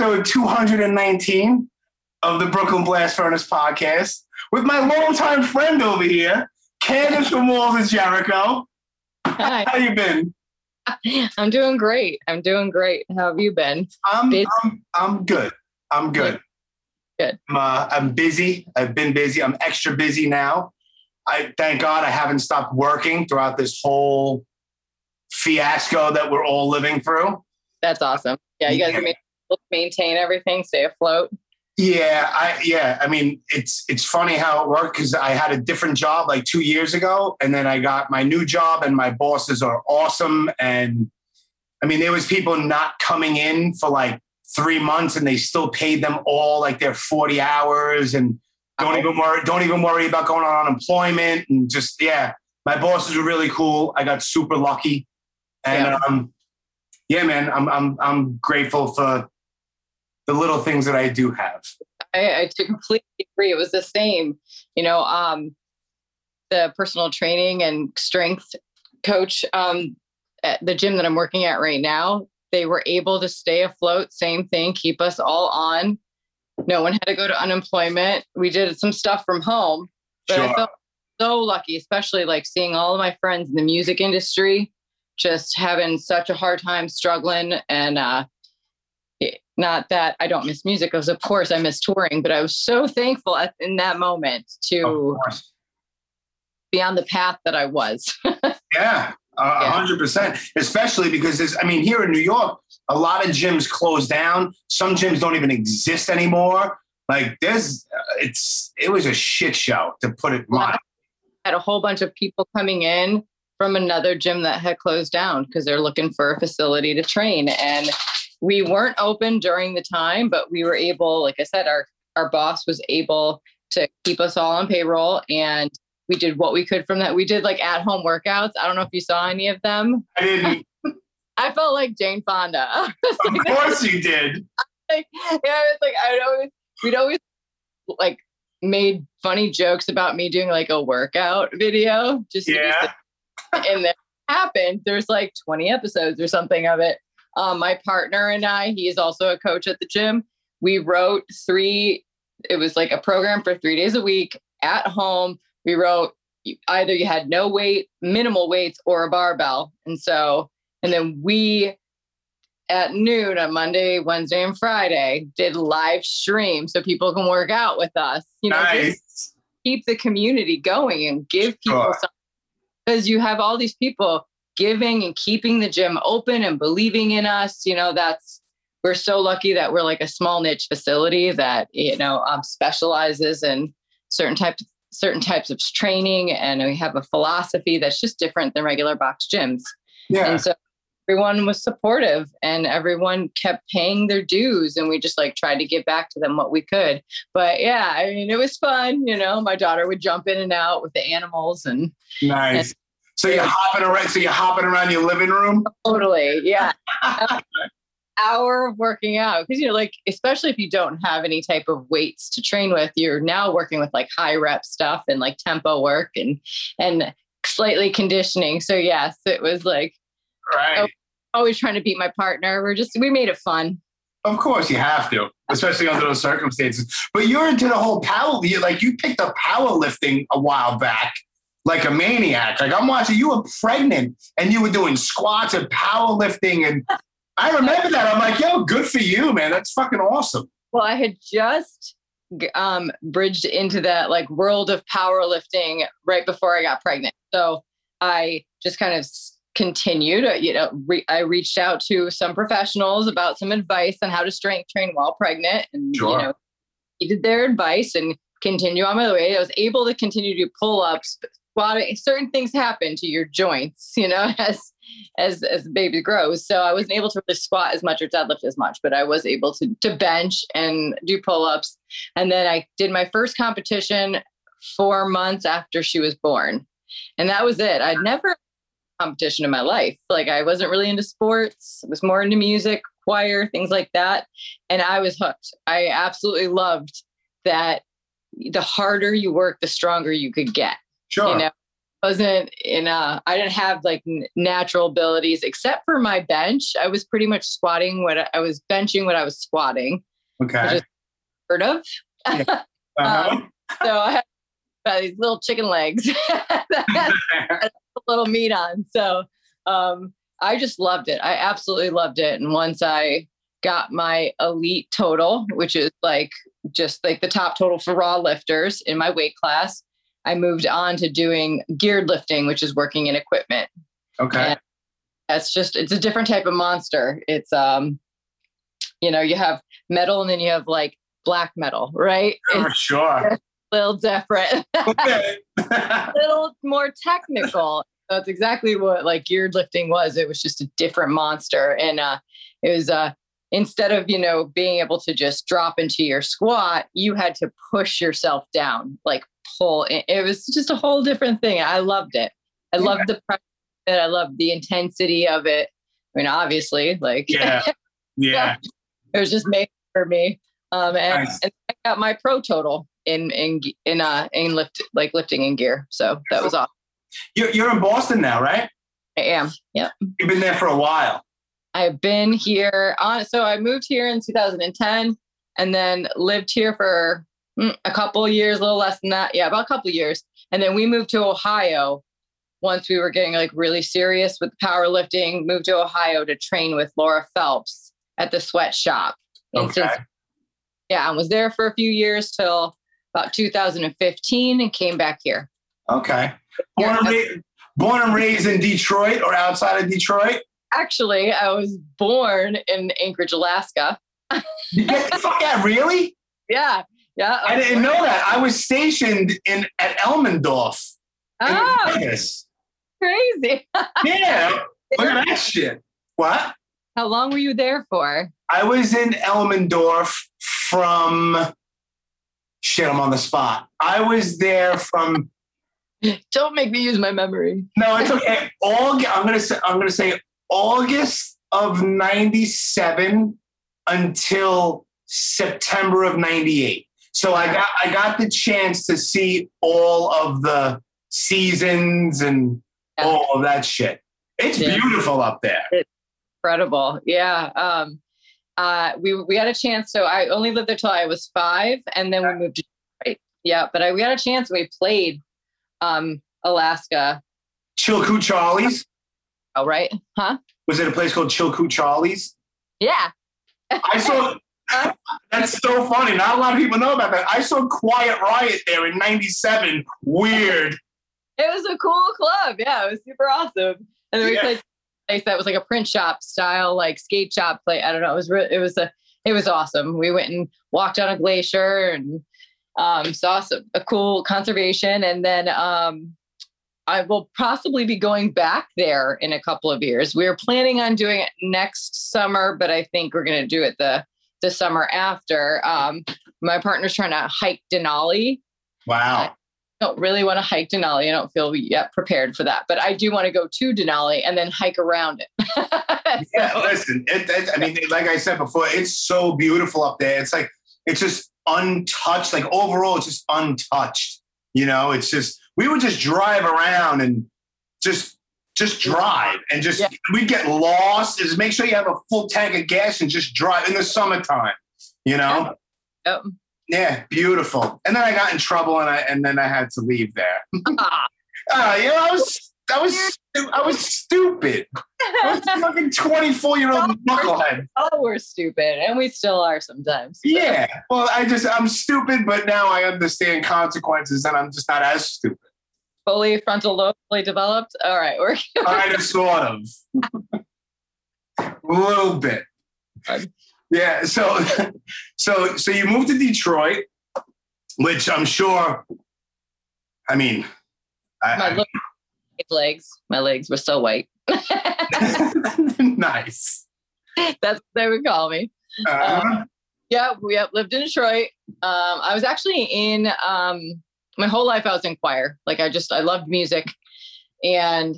episode 219 of the Brooklyn Blast Furnace podcast with my longtime friend over here, Candace from Walls of Jericho. Hi. How you been? I'm doing great. I'm doing great. How have you been? I'm Busy. I'm, I'm good. I'm good. Good. I'm, uh, I'm busy. I've been busy. I'm extra busy now. I thank God I haven't stopped working throughout this whole fiasco that we're all living through. That's awesome. Yeah, you guys Yeah. are ma- maintain everything, stay afloat. Yeah, I yeah, I mean it's it's funny how it worked because I had a different job like two years ago, and then I got my new job, and my bosses are awesome. And I mean, there was people not coming in for like three months, and they still paid them all like their forty hours, and don't even worry, don't even worry about going on unemployment, and just yeah, my bosses were really cool. I got super lucky, and Yeah. um, yeah, man, I'm I'm I'm grateful for the little things that I do have. I, I completely agree. It was the same. You know, um, the personal training and strength coach um, at the gym that I'm working at right now, they were able to stay afloat. Same thing, keep us all on. No one had to go to unemployment. We did some stuff from home, but I Sure. felt so lucky, especially like seeing all of my friends in the music industry just having such a hard time struggling and uh not that I don't miss music because of course I miss touring, but I was so thankful at, in that moment to be on the path that I was. Yeah, hundred percent. Especially because there's, I mean, here in New York, a lot of gyms close down. Some gyms don't even exist anymore. Like there's, uh, it's, it was a shit show to put it mildly. had a whole bunch of people coming in from another gym that had closed down because they're looking for a facility to train. And we weren't open during the time, but we were able, like I said, our our boss was able to keep us all on payroll and we did what we could from that. We did like at home workouts. I don't know if you saw any of them. I didn't. I felt like Jane Fonda. of course you did. like, yeah, it's like I'd always we'd always like made funny jokes about me doing like a workout video just Yeah. and that happened. There's like 20 episodes or something of it. Um, my partner and I, he's also a coach at the gym. We wrote three, it was like a program for three days a week at home. We wrote either you had no weight, minimal weights, or a barbell. And so, and then we at noon on Monday, Wednesday, and Friday did live stream so people can work out with us. You know, just Nice. keep the community going and give people Sure. because you have all these people giving and keeping the gym open and believing in us you know that's we're so lucky that we're like a small niche facility that you know um, specializes in certain types certain types of training and we have a philosophy that's just different than regular box gyms Yeah. and so everyone was supportive and everyone kept paying their dues and we just like tried to give back to them what we could. But yeah, I mean, it was fun. You know, my daughter would jump in and out with the animals and Nice. So you're hopping around. So you're hopping around your living room. totally, yeah. Hour of working out because you know, like especially if you don't have any type of weights to train with, you're now working with like high rep stuff and like tempo work and and slightly conditioning. So yes, it was like Right. always trying to beat my partner. We're just we made it fun. Of course, you have to, especially under those circumstances. But you're into the whole power. You like you picked up powerlifting a while back, like a maniac. Like I'm watching. You were pregnant and you were doing squats and powerlifting, and I remember that. I'm like, yo, good for you, man. That's fucking awesome. Well, I had just um, bridged into that like world of powerlifting right before I got pregnant. So I just kind of continued. uh, You know, re- I reached out to some professionals about some advice on how to strength train while pregnant, and Sure. you know, needed their advice and continue on my way. I was able to continue to do pull ups. Squatting, certain things happen to your joints, you know, as as as the baby grows. So I wasn't able to really squat as much or deadlift as much, but I was able to to bench and do pull-ups. And then I did my first competition four months after she was born. And that was it. I'd never competition in my life. Like I wasn't really into sports, I was more into music, choir, things like that. And I was hooked. I absolutely loved that the harder you work, the stronger you could get Sure. you know wasn't in a I didn't have like natural abilities except for my bench. I was pretty much squatting what I, I was benching what I was squatting. Okay. Just- Heard of? Uh-huh. Um, so I had uh, these little chicken legs a little meat on. So um, I just loved it. I absolutely loved it. And once I got my elite total, which is like just like the top total for raw lifters in my weight class, I moved on to doing geared lifting, which is working in equipment. okay. And that's just it's a different type of monster. It's um, you know, you have metal and then you have like black metal, right? For sure. a little different, Okay. a little more technical. That's exactly what like geared lifting was. It was just a different monster. And uh it was uh instead of you know being able to just drop into your squat, you had to push yourself down, like pull. It, was just a whole different thing. I loved it. I Yeah. loved the it. I loved the intensity of it. I mean, obviously, like yeah. Yeah. it was just made for me. Um, and, Nice. and I got my pro total in in in uh in lift like lifting in gear. So that was awesome. You're, you're in Boston now, right? I am. Yeah. You've been there for a while. I've been here on so I moved here in 2010 and then lived here for Mm, a couple of years, a little less than that. Yeah, about a couple of years. And then we moved to Ohio once we were getting like really serious with powerlifting, moved to Ohio to train with Laura Phelps at the sweatshop. Okay. Yeah, and was there for a few years till about 2015 and came back here. Okay. Born and, ra- born and raised in Detroit or outside of Detroit? Actually, I was born in Anchorage, Alaska. You get the fuck out, really? Yeah, yeah. I didn't know that. I was stationed in at Elmendorf. Oh, Vegas. crazy. Yeah. Look at that shit. What? How long were you there for? I was in Elmendorf from shit, I'm on the spot. I was there from Don't make me use my memory. no, it's okay. August, I'm gonna say I'm gonna say August of 97 until September of 98. So I got I got the chance to see all of the seasons and Yeah. all of that shit. It's Yeah. beautiful up there. Incredible. Yeah. Um, uh, we we got a chance. So I only lived there till I was five, and then we moved to Detroit. Yeah, but I, we got a chance. We played um, Alaska. Chilkoot Charlie's. Oh, right? Huh? Was it a place called Chilkoot Charlie's? Yeah. I saw. That's so funny. Not a lot of people know about that. I saw Quiet Riot there in '97. Weird. It was a cool club. Yeah, it was super awesome. And then we Yeah. played a place that was like a print shop style, like skate shop play. I don't know. It was re- it was a it was awesome. We went and walked on a glacier and um, saw some, a cool conservation. And then um, I will possibly be going back there in a couple of years. We are planning on doing it next summer, but I think we're going to do it the the summer after. Um, my partner's trying to hike Denali Wow. I don't really want to hike Denali. I don't feel yet prepared for that, but I do want to go to Denali and then hike around it. Yeah, listen. It, it, I mean, like I said before, it's so beautiful up there. It's like it's just untouched. Like overall, it's just untouched. You know, it's just we would just drive around and just just drive and just Yeah. we get lost. Is make sure you have a full tank of gas and just drive in the summertime. You know. Yep. Yeah, beautiful. And then I got in trouble, and I and then I had to leave there. Ah. Uh, you know, I was I was I was stupid. I was fucking twenty four year old knucklehead. oh, we're stupid, and we still are sometimes. Yeah. Well, I just I'm stupid, but now I understand consequences, and I'm just not as stupid. Fully frontal lobe fully developed. All right, we're Kind of, sort of, a little bit. Yeah. So, so, so you moved to Detroit, which I'm sure. I mean, my I, legs. My legs were so white. Nice. That's what they would call me. Uh, Yeah, we lived in Detroit. Um, I was actually in um, my whole life. I was in choir. Like I just I loved music, and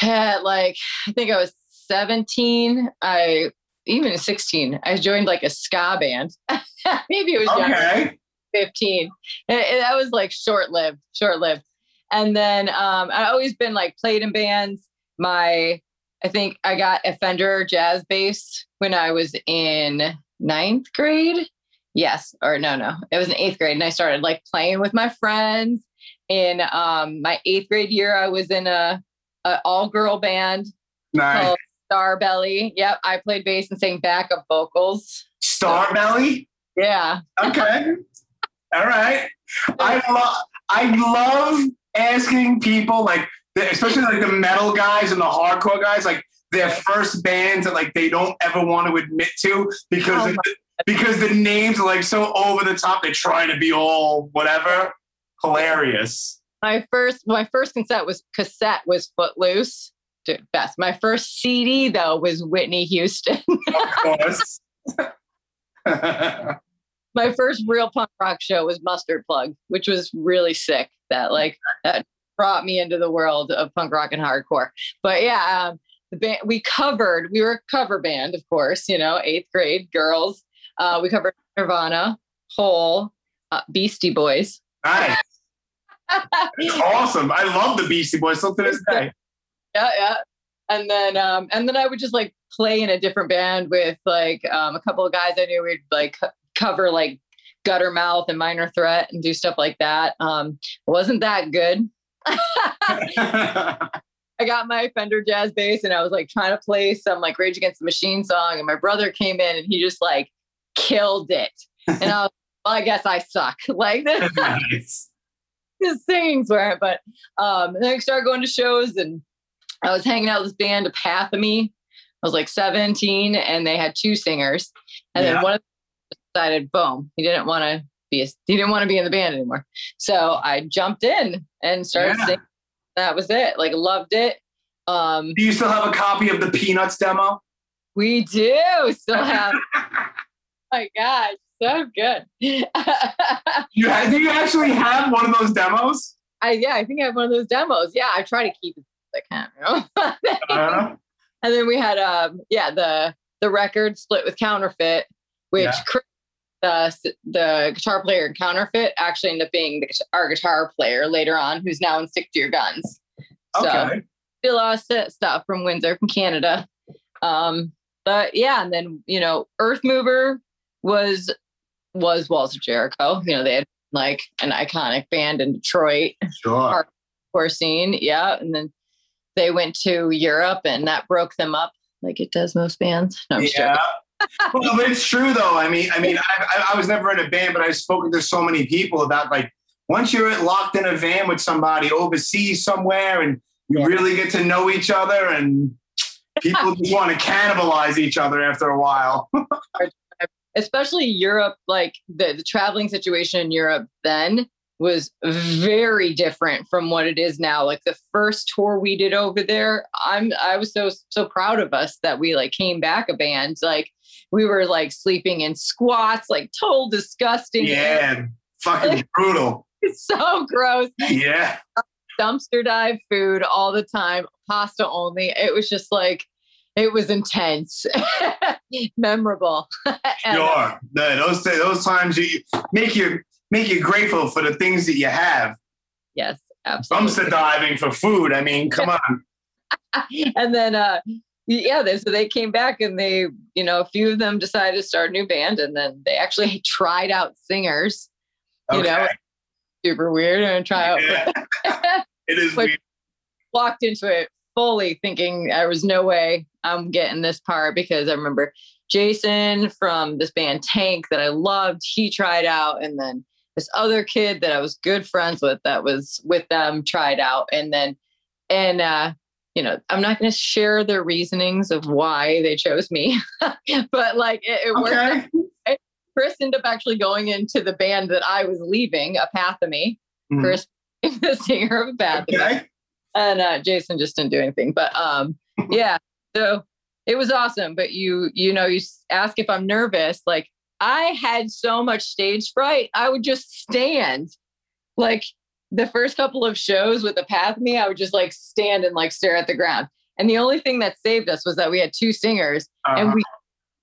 had like I think I was seventeen. I even sixteen. I joined like a ska band. Maybe it was younger, okay. fifteen. And, and that was like short lived, short lived. and then um, I always been like played in bands. My I think I got a Fender jazz bass when I was in ninth grade. Yes, or no, no, it was in eighth grade, and I started like playing with my friends. In um, my eighth grade year, I was in a, a all girl band Nice. called Star Belly. Yep, I played bass and sang backup vocals. Star Belly. Yeah, Okay. All right. I love I love asking people like especially like the metal guys and the hardcore guys like their first bands that like they don't ever want to admit to because Oh because the names are like so over the top they're trying to be all whatever hilarious. my first my first cassette was cassette was Footloose. Dude, best. My first CD though was Whitney Houston. Of course. my first real punk rock show was Mustard Plug, which was really sick. That like that brought me into the world of punk rock and hardcore. But yeah, um, the band we covered. We were a cover band, of course. You know, eighth grade girls. Uh, we covered Nirvana, Hole, uh, Beastie Boys. nice. It's awesome. I love the Beastie Boys still to this day. yeah, yeah. And then um, and then I would just like play in a different band with like um, a couple of guys I knew. We'd like co- cover like Guttermouth and Minor Threat and do stuff like that. Um, wasn't that good. I got my Fender jazz bass and I was like trying to play some like Rage Against the Machine song, and my brother came in and he just like killed it. And I was, well, I guess I suck. Like this, nice. his singings weren't, but um, and then I started going to shows and I was hanging out with this band, Apathemy. I was like 17 and they had two singers. And Yeah. then one of them decided, boom, he didn't want to be, a, he didn't want to be in the band anymore. So I jumped in and started Yeah. singing. That was it. Like loved it. Um, Do you still have a copy of the Peanuts demo? we do still have, my gosh, so good. You ha- do you actually have one of those demos? I, yeah, I think I have one of those demos. Yeah, I try to keep it as I can. You know? And then we had um yeah the the record split with counterfeit which Yeah. Chris, the the guitar player in counterfeit actually ended up being the, our guitar player later on who's now in stick to your guns so okay. still st- stuff from windsor from canada um but yeah and then you know earth mover was was walls of jericho you know they had like an iconic band in detroit Sure. core scene. Yeah. And then they went to Europe and that broke them up like it does most bands. No, Yeah. well, but it's true though. I mean, I mean, I, I, I was never in a band, but I've spoken to so many people about like once you're locked in a van with somebody overseas somewhere, and you Yeah. really get to know each other, and people just want to cannibalize each other after a while. Especially Europe, like the, the traveling situation in Europe then was very different from what it is now. Like the first tour we did over there, I'm I was so so proud of us that we like came back a band. Like we were like sleeping in squats, like total disgusting. yeah, fucking brutal. It's so gross. Yeah, dumpster dive food all the time, pasta only. It was just like, it was intense, memorable. Sure. No, those those times you make you make you grateful for the things that you have. yes, absolutely. Dumpster diving for food. I mean, come on. and then, uh, yeah, they, so they came back and they, you know, a few of them decided to start a new band and then they actually tried out singers, you know, super weird and try out. Yeah. it is weird. walked into it fully thinking there was no way I'm getting this part because I remember Jason from this band Tank that I loved, he tried out, and then this other kid that I was good friends with that was with them tried out, and then and uh you know, I'm not going to share their reasonings of why they chose me, but like it, it worked. out. Chris ended up actually going into the band that I was leaving, Apathemy. Mhm. Chris, the singer of Apathemy Okay. And uh, Jason just didn't do anything. But um, yeah, so it was awesome. But you, you know, you ask if I'm nervous. Like I had so much stage fright, I would just stand. Like the first couple of shows with the path me, I would just like stand and like stare at the ground. And the only thing that saved us was that we had two singers and Uh-huh. we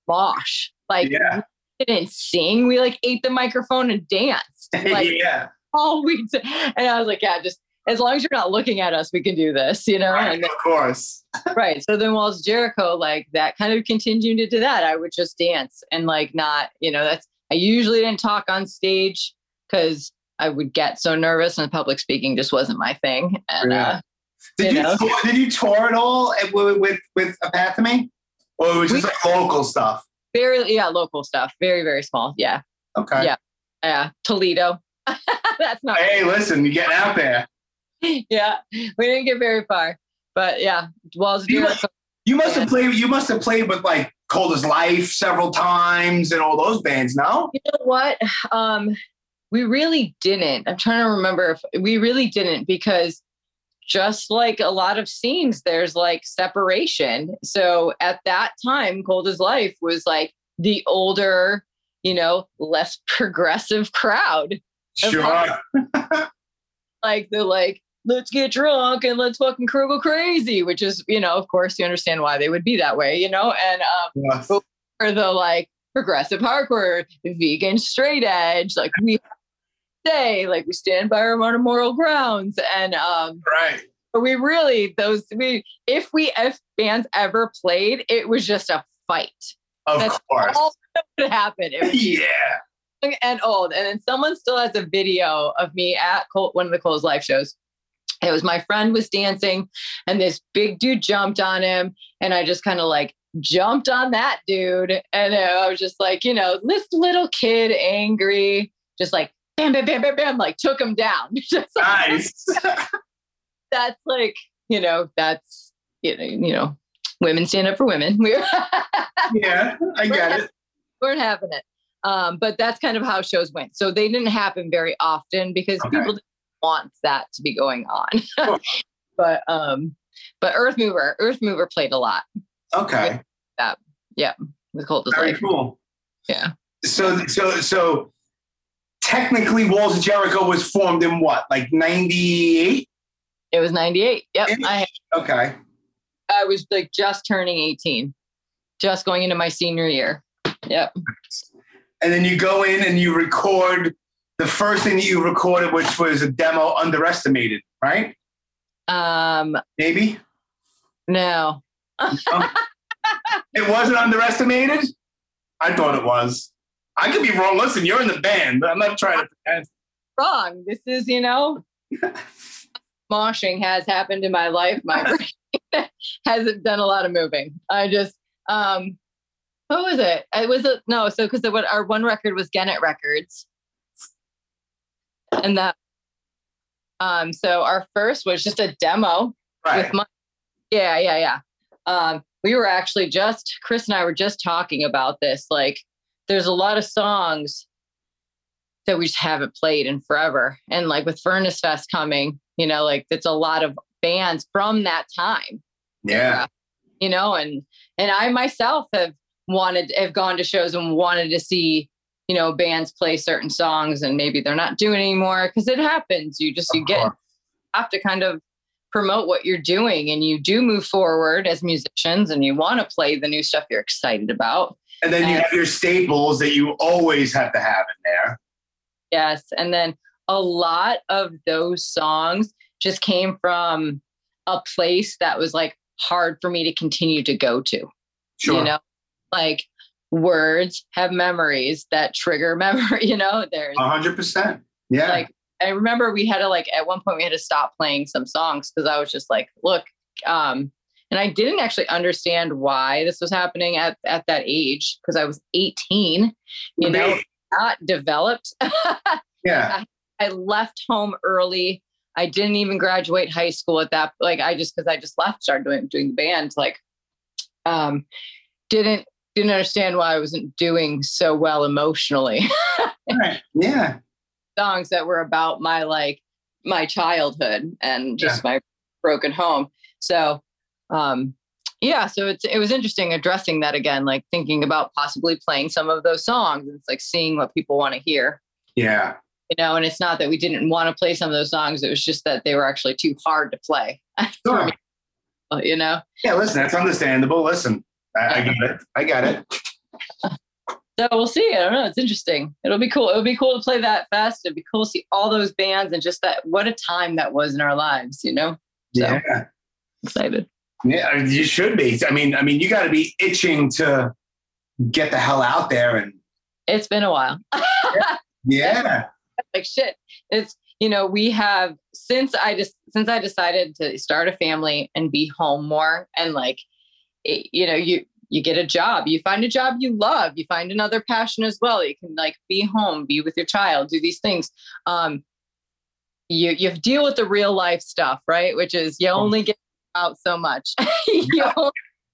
mosh. Like Yeah. we didn't sing. We like ate the microphone and danced. Like yeah. all we did. And I was like, yeah, just as long as you're not looking at us, we can do this, you know? Right, And of course. right. So then Walls Jericho, like that kind of continued into that. I would just dance and like not, you know, that's I usually didn't talk on stage because I would get so nervous and public speaking just wasn't my thing. And Yeah. uh, Did You you, tour, did you tour at all with with, with Apathy? Or it was just We- like local stuff? very yeah, local stuff. Very, very small. Yeah. Okay. Yeah. Yeah. Toledo. that's not Hey, listen, you're getting out there. yeah. We didn't get very far. But yeah, Walls You Jericho. You must have played. You must have played with like Cold as Life several times and all those bands. No. You know what? Um, we really didn't. I'm trying to remember if we really didn't because just like a lot of scenes, there's like separation. So at that time, Cold as Life was like the older, you know, less progressive crowd. Sure. Like the like, let's get drunk and let's fucking go crazy, which is, you know, of course you understand why they would be that way, you know, and um Yes. or the like progressive hardcore, vegan straight edge, like we say, like we stand by our moral grounds. And um Right. but we really those we if we if bands ever played, it was just a fight. Of That's course. all that would happen. Yeah. and old. And then someone still has a video of me at Col- one of the Cold as Life shows. It was my friend was dancing and this big dude jumped on him. And I just kind of like jumped on that dude. And I was just like, you know, this little kid angry, just like bam, bam, bam, bam, bam, like took him down. Nice. that's like, you know, that's, you know, you know, women stand up for women. We're yeah, I get it. we're having it. Um, but that's kind of how shows went. So they didn't happen very often because Okay. people want that to be going on. Sure. but um, but Earthmover, Earth Mover played a lot Okay. with Cold as Very Life. cool. Yeah. So so so technically Walls of Jericho was formed in what? Like 98? It was 98. Yep. Yeah. I Okay. I was like just turning 18, just going into my senior year. Yep. And then you go in and you record the first thing that you recorded, which was a demo underestimated, right? Um, Maybe? no. It wasn't underestimated? I thought it was. I could be wrong. Listen, you're in the band. But I'm not trying to pretend. Wrong. This is, you know, moshing has happened in my life. My brain hasn't done a lot of moving. I just, um, what was it? It was a no. So because what our one record was Gannett Records, and that, um, so our first was just a demo Right. with my, yeah, yeah, yeah. Um, we were actually just Chris and I were just talking about this. Like, there's a lot of songs that we just haven't played in forever, and like with Furnace Fest coming, you know, like it's a lot of bands from that time Yeah. you know and and i myself have wanted have gone to shows and wanted to see you know bands play certain songs and maybe they're not doing anymore because it happens. You just you get have to kind of promote what you're doing and you do move forward as musicians and you want to play the new stuff you're excited about. And then you have your staples that you always have to have in there. yes and then a lot of those songs just came from a place that was like hard for me to continue to go to. Sure. you know? Like words have memories that trigger memory you know there's hundred percent. Yeah. like i remember we had to like at one point we had to stop playing some songs because i was just like look um and i didn't actually understand why this was happening at at that age because i was 18 you know not developed yeah. I left home early. I didn't even graduate high school at that. Like I just because I just left, started doing doing the band. Like, um, didn't didn't understand why I wasn't doing so well emotionally. Right. Yeah. Songs that were about my like my childhood and just my broken home. So, um, yeah. So it's it was interesting addressing that again, like thinking about possibly playing some of those songs. It's like seeing what people want to hear. Yeah. you know, and it's not that we didn't want to play some of those songs. It was just that they were actually too hard to play. Sure. you know? Yeah. Listen, that's understandable. Listen, I, I get it. I get it. So we'll see. I don't know. It's interesting. It'll be cool. It'll be cool to play that fest. It'd be cool to see all those bands and just that. What a time that was in our lives. You know. So, yeah. Excited. Yeah, you should be. I mean, I mean, you got to be itching to get the hell out there and. It's been a while. yeah. like shit. It's you know we have since I just since I decided to start a family and be home more and like it, you know you you get a job. You find a job you love. You find another passion as well. You can like be home be with your child do these things. Um you you deal with the real life stuff right? Which is you only get out so much.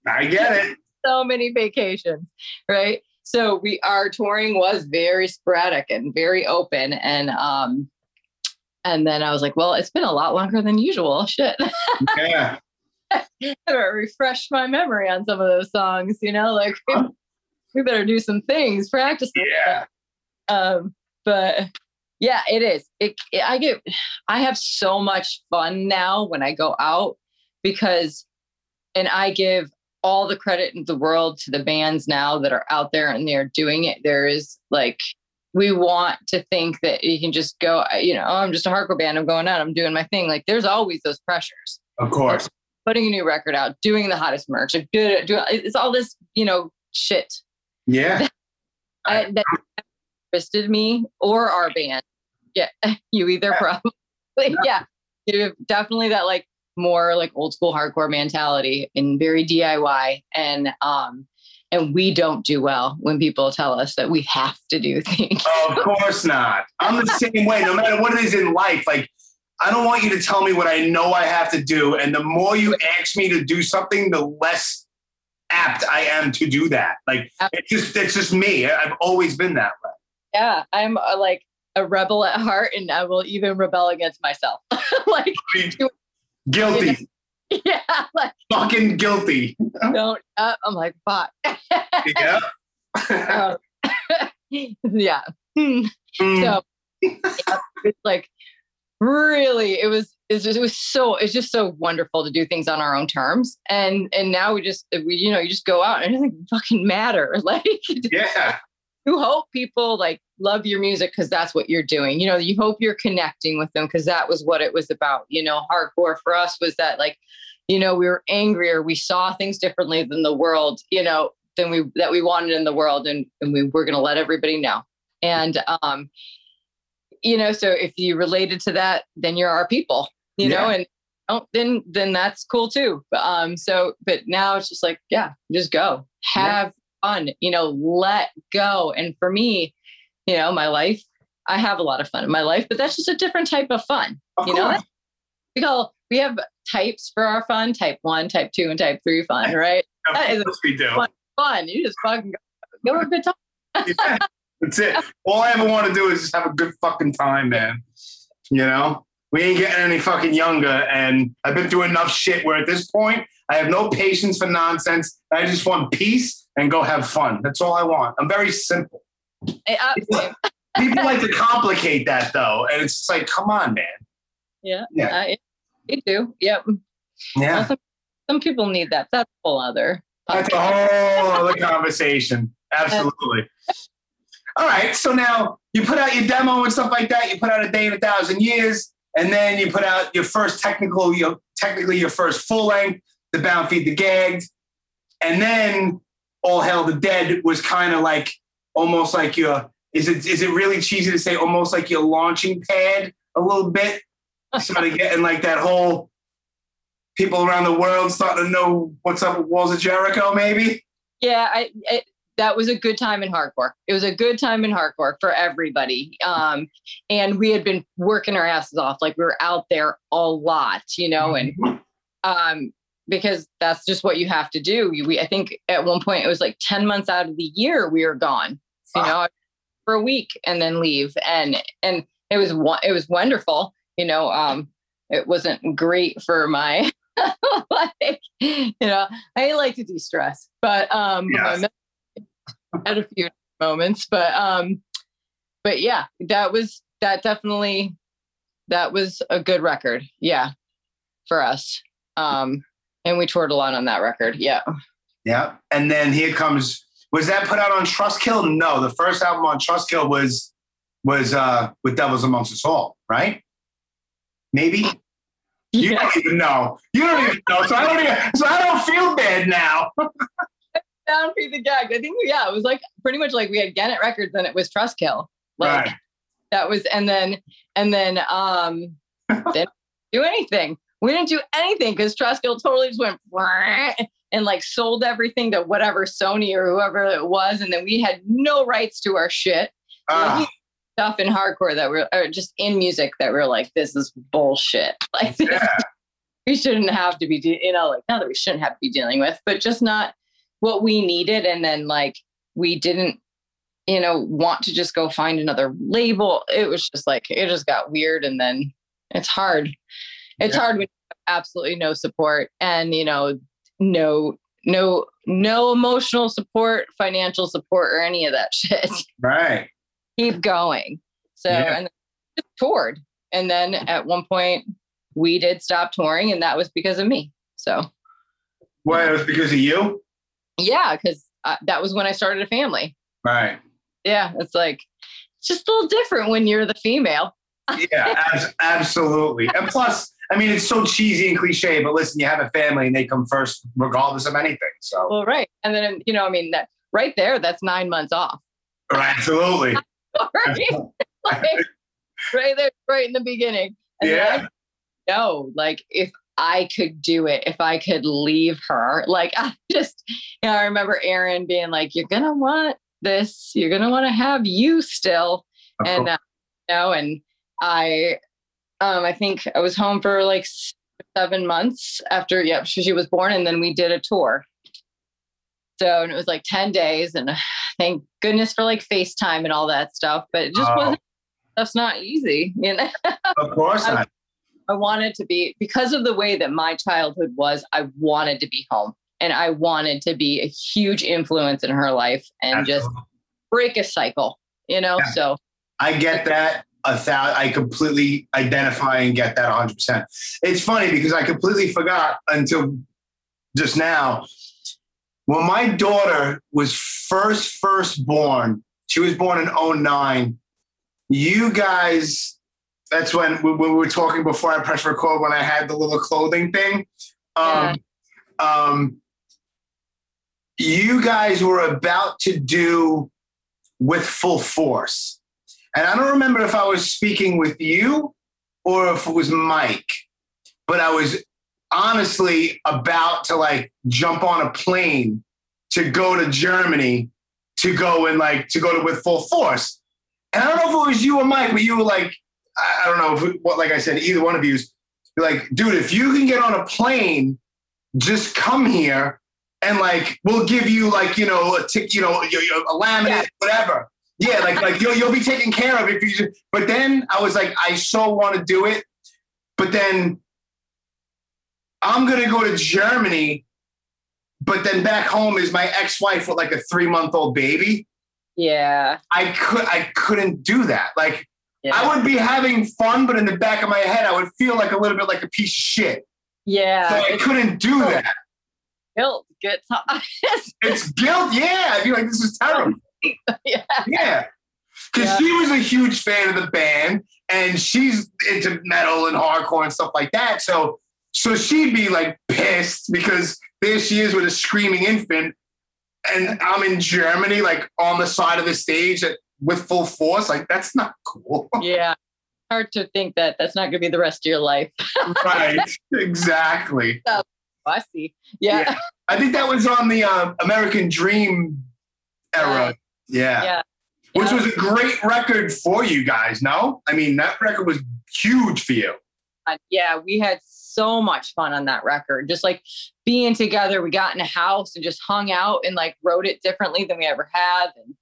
I get it. So many vacations right? So we our touring was very sporadic and very open and um and then i was like well it's been a lot longer than usual. Shit. Yeah refresh my memory on some of those songs, you know, like we better do some things, practice. Yeah. Um, but yeah, it is. It, it, I get, I have so much fun now when I go out because, and I give all the credit in the world to the bands now that are out there and they're doing it. There is like, we want to think that you can just go, you know, oh, I'm just a hardcore band. I'm going out. I'm doing my thing. Like, there's always those pressures. Of course putting a new record out, doing the hottest merch, do, do, it's all this, you know, shit. Yeah. I, that interested me or our band. Yeah. You either yeah. probably, yeah. You definitely that like more like old school hardcore mentality and very DIY. And, um, and we don't do well when people tell us that we have to do things. Oh, of course not. I'm the same way, no matter what it is in life. Like I don't want you to tell me what I know I have to do. And the more you ask me to do something, the less apt I am to do that. Like it's just it's just me. I've always been that way. Yeah, I'm a, like a rebel at heart, and I will even rebel against myself. like guilty. Yeah, like fucking guilty. don't. Uh, I'm like fuck. yeah. um, yeah. Mm. So yeah, it's like really? It was it was so it's just so wonderful to do things on our own terms. And and now we just we you know you just go out and it doesn't fucking matter. Like yeah. You hope people like love your music because that's what you're doing. You know you hope you're connecting with them because that was what it was about. You know hardcore for us was that like you know we were angrier. We saw things differently than the world you know than we that we wanted in the world and, and we were going to let everybody know. And um you know, so if you related to that, then you're our people, you yeah. know, and oh, then then that's cool too. Um, so but now it's just like, yeah, just go. Have yeah. fun, you know, let go. And for me, you know, my life, I have a lot of fun in my life, but that's just a different type of fun. Of you course. know, we call we have types for our fun, type one, type two, and type three fun, right? of that is we do. Fun, fun. You just fucking go, go have a good time. yeah. That's it. All I ever want to do is just have a good fucking time, man. You know, we ain't getting any fucking younger, and I've been through enough shit where at this point I have no patience for nonsense. I just want peace and go have fun. That's all I want. I'm very simple. Hey, uh, people, people like to complicate that though, and it's just like, come on, man. Yeah, yeah, uh, do. Yep. Yeah. Well, some, some people need that. That's a whole other. That's a whole other conversation. Absolutely. All right, so now you put out your demo and stuff like that. You put out a day in a thousand years, and then you put out your first technical, your technically your first full length, the Bound Feed the Gagged, and then All Hail the Dead was kind of like almost like your. Is it is it really cheesy to say almost like your launching pad a little bit? Sort of getting like that whole people around the world starting to know what's up with Walls of Jericho, maybe. Yeah, I, it, that was a good time in hardcore. It was a good time in hardcore for everybody. Um, and we had been working our asses off. Like we were out there a lot, you know, and mm-hmm. um, because that's just what you have to do. We, I think at one point it was like 10 months out of the year we were gone, you know, for a week and then leave. And, and it was, it was wonderful. You know, um, it wasn't great for my, like, you know, I like to de-stress, but, um, yes at a few moments, but um, but yeah, that was that definitely that was a good record. Yeah, for us. Um, and we toured a lot on that record. Yeah. Yeah, and then here comes Was that put out on Trustkill? No, the first album on Trustkill was was uh with Devils Amongst Us All, right? Maybe. You don't even know. You don't even know. So I don't even. So I don't feel bad now. Down for the gag. I think yeah, it was like pretty much like we had Gannett Records and it was Trustkill. Like Right. that was and then and then um didn't do anything. We didn't do anything because Trustkill totally just went and like sold everything to whatever Sony or whoever it was, and then we had no rights to our shit. Ah, Stuff in hardcore that were or just in music that were like, this is bullshit. Like this yeah. we shouldn't have to be, de- you know, like not that we shouldn't have to be dealing with, but just not what we needed. And then like we didn't, you know, want to just go find another label. It was just like it just got weird, and then it's hard. It's Yeah. hard when you have absolutely no support and you know, no, no, no emotional support, financial support, or any of that shit. Right. Keep going. So Yeah. and just toured, and then at one point we did stop touring, and that was because of me. So Well, it was because of you. Yeah, because uh, that was when I started a family. Right. Yeah, it's like it's just a little different when you're the female. Yeah. abs- absolutely. And plus, I mean, it's so cheesy and cliche, but listen, you have a family and they come first, regardless of anything. So, Well, right, and then you know, I mean, that right there, that's nine months off. absolutely. right, like, right there, right in the beginning. And Yeah. I know, like if I could do it, if I could leave her, like I just, you know, I remember Aaron being like, "You're gonna want this. You're gonna want to have you still." Of and uh, you know, and I, um, I think I was home for like seven months after, yeah, she, she was born, and then we did a tour. So and it was like ten days, and uh, thank goodness for like FaceTime and all that stuff. But it just Oh. wasn't. That's not easy, you know. of course not. I wanted to be because of the way that my childhood was. I wanted to be home, and I wanted to be a huge influence in her life, and just break a cycle, you know. Yeah. So I get that. A thousand, I completely identify and get that 100%. It's funny because I completely forgot until just now. When my daughter was first, first born, she was born in 09. You guys, that's when we, we were talking before I pressed record when I had the little clothing thing. Um, um, you guys were about to do with full force. And I don't remember if I was speaking with you or if it was Mike, but I was honestly about to like jump on a plane to go to Germany to go and like to go to with full force. And I don't know if it was you or Mike, but you were like, I don't know if what, like I said, either one of you's like, dude, if you can get on a plane, just come here and like we'll give you like you know a tick, you know, your, a laminate, Yeah. whatever. Yeah, like like you'll you'll be taken care of if you. Just, but then I was like, I so want to do it, but then I'm gonna go to Germany, but then back home is my ex-wife with like a three month old baby. yeah, I could I couldn't do that. Like yeah, I would be having fun, but in the back of my head, I would feel like a little bit like a piece of shit. yeah. So I couldn't do Oh. that. guilt gets It's guilt. Yeah, I'd be like, this is terrible. yeah, Yeah. Because Yeah. she was a huge fan of the band and she's into metal and hardcore and stuff like that. So so she'd be like pissed because there she is with a screaming infant. And I'm in Germany, like on the side of the stage at, with full force. Like, that's not cool. yeah. Hard to think that that's not going to be the rest of your life. right. Exactly. I see. Yeah, Yeah. I think that was on the uh, American Dream era. Yeah. Yeah. Which was a great record for you guys, no? I mean, that record was huge for you. Uh, yeah, we had so much fun on that record. Just like being together, we got in a house and just hung out and like wrote it differently than we ever have. and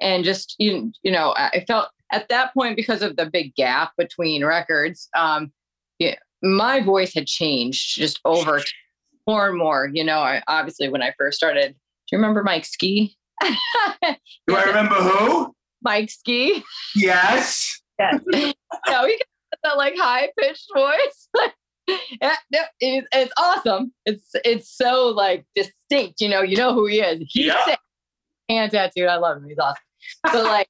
and just you you know, I felt at that point because of the big gap between records. Um, yeah, my voice had changed just over more and more. You know, I, obviously when I first started. Do you remember Mike Ski? Do I remember who? Mike Ski. Yes. Yes. no, he got that like high pitched voice. yeah, it's, it's awesome. It's it's so like distinct. You know, you know who he is. He's Yeah. sick. hand tattooed. I love him. He's awesome. But like,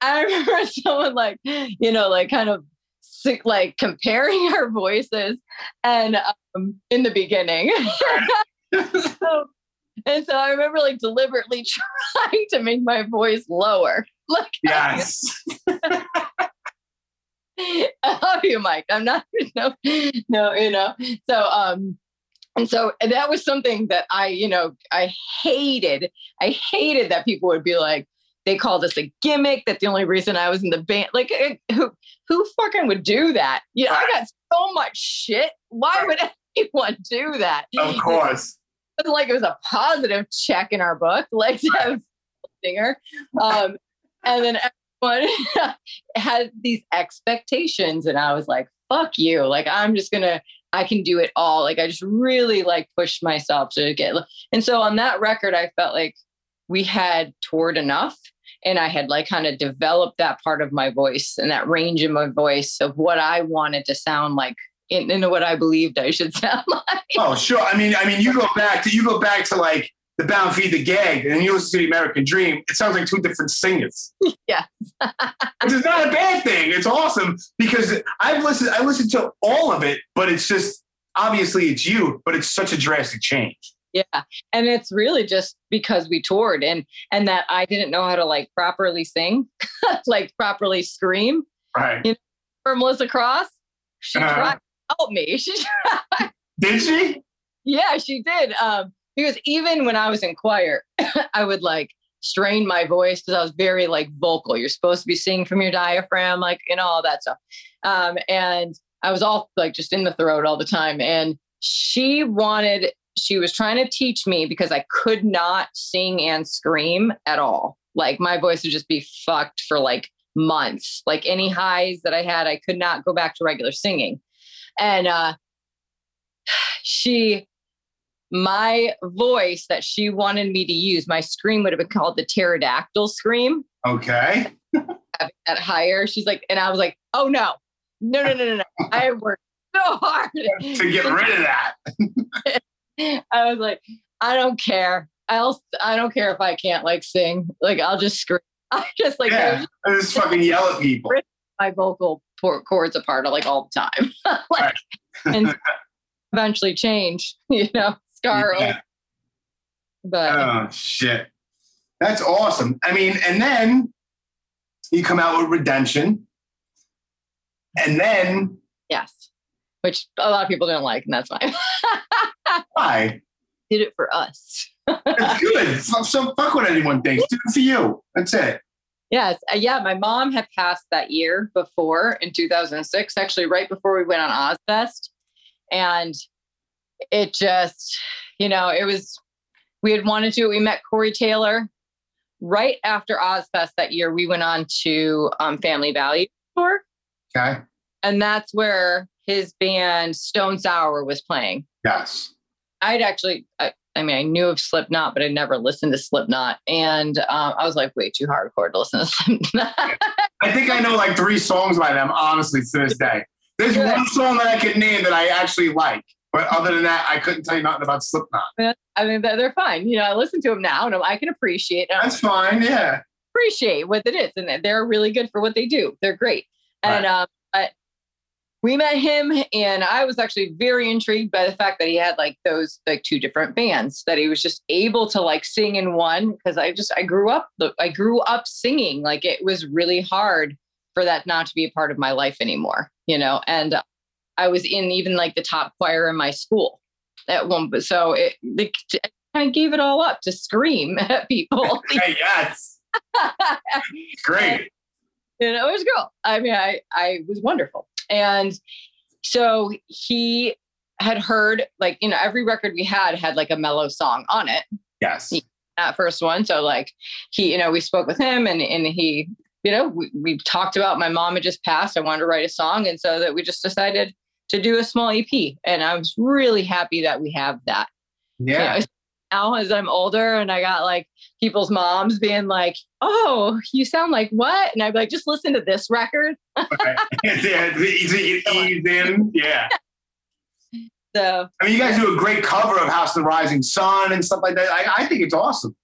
I remember someone like, you know, like kind of sick, like comparing our voices and um, in the beginning. so, and so I remember like deliberately trying to make my voice lower. Like, yes. I love you, Mike. I'm not, no, no, you know. So, um, and so that was something that I, you know, I hated. I hated that people would be like, they called us a gimmick. That the only reason I was in the band, like, who, who fucking would do that? You know, I got so much shit. Why would anyone do that? Of course. It like it was a positive check in our book, like to have singer. Um, and then everyone had these expectations, and I was like, "Fuck you!" Like I'm just gonna I can do it all. Like I just really like pushed myself to get. And so on that record, I felt like we had toured enough and I had like kind of developed that part of my voice and that range in my voice of what I wanted to sound like in, in what I believed I should sound like. Oh, sure. I mean, I mean, you go back to you go back to like the Bound Feed the Gag, and you listen to the American Dream. It sounds like two different singers. Yeah, which is not a bad thing. It's awesome because I've listened. I listened to all of it, but it's just obviously it's you, but it's such a drastic change. Yeah, and it's really just because we toured and and that I didn't know how to like properly sing, like properly scream. Right. You know, for Melissa Cross, she uh, tried to help me. She tried. Did she? Yeah, she did. Um, because even when I was in choir, I would like strain my voice because I was very like vocal. You're supposed to be singing from your diaphragm, like and all that stuff. Um, and I was all like just in the throat all the time. And she wanted, she was trying to teach me because I could not sing and scream at all. Like my voice would just be fucked for like months. Like any highs that I had, I could not go back to regular singing. And uh, she my voice that she wanted me to use, my scream would have been called the pterodactyl scream. Okay. at higher. She's like, and I was like, oh no, no, no, no, no, no. I worked so hard to get rid of that. I was like, I don't care. I'll, I don't care if I can't like sing. Like, I'll just scream. I just like, yeah, I just fucking yell at people. My vocal cords apart like all the time. like, and eventually change, you know. Yeah. But oh shit. That's awesome. I mean, and then you come out with redemption. And then Yes. Which a lot of people don't like, and that's fine. Why? Did it for us. it's good. So fuck what anyone thinks. Do it for you. That's it. Yes. Uh, yeah. My mom had passed that year before in 2006, actually, right before we went on Ozzfest. And it just, you know, it was, we had wanted to, we met Corey Taylor right after Ozzfest that year. We went on to um, Family Value tour. Okay. And that's where his band Stone Sour was playing. Yes. I'd actually, I, I mean, I knew of Slipknot, but I'd never listened to Slipknot. And um, I was like, way too hardcore to listen to Slipknot. I think I know like three songs by them, honestly, to this day. There's Good. one song that I could name that I actually like. But other than that, I couldn't tell you nothing about Slipknot. I mean, they're fine. You know, I listen to them now, and I can appreciate. That's fine. Yeah, appreciate what it is, and they're really good for what they do. They're great. And right. um, but we met him, and I was actually very intrigued by the fact that he had like those like two different bands that he was just able to like sing in one. Because I just I grew up I grew up singing. Like it was really hard for that not to be a part of my life anymore. You know, and I was in even like the top choir in my school at one. But so it, the, I gave it all up to scream at people. yes. Great. And, you know, it was cool. I mean, I, I was wonderful. And so he had heard like, you know, every record we had had like a mellow song on it. Yes. He, that first one. So like he, you know, we spoke with him and, and he, you know, we, we talked about my mom had just passed. I wanted to write a song. And so that we just decided to do a small EP. And I was really happy that we have that. Yeah. You know, now as I'm older and I got like people's moms being like, oh, you sound like what? And I'd be like, just listen to this record. okay. yeah, Yeah. So I mean, you guys do a great cover of House of the Rising Sun and stuff like that. I, I think it's awesome.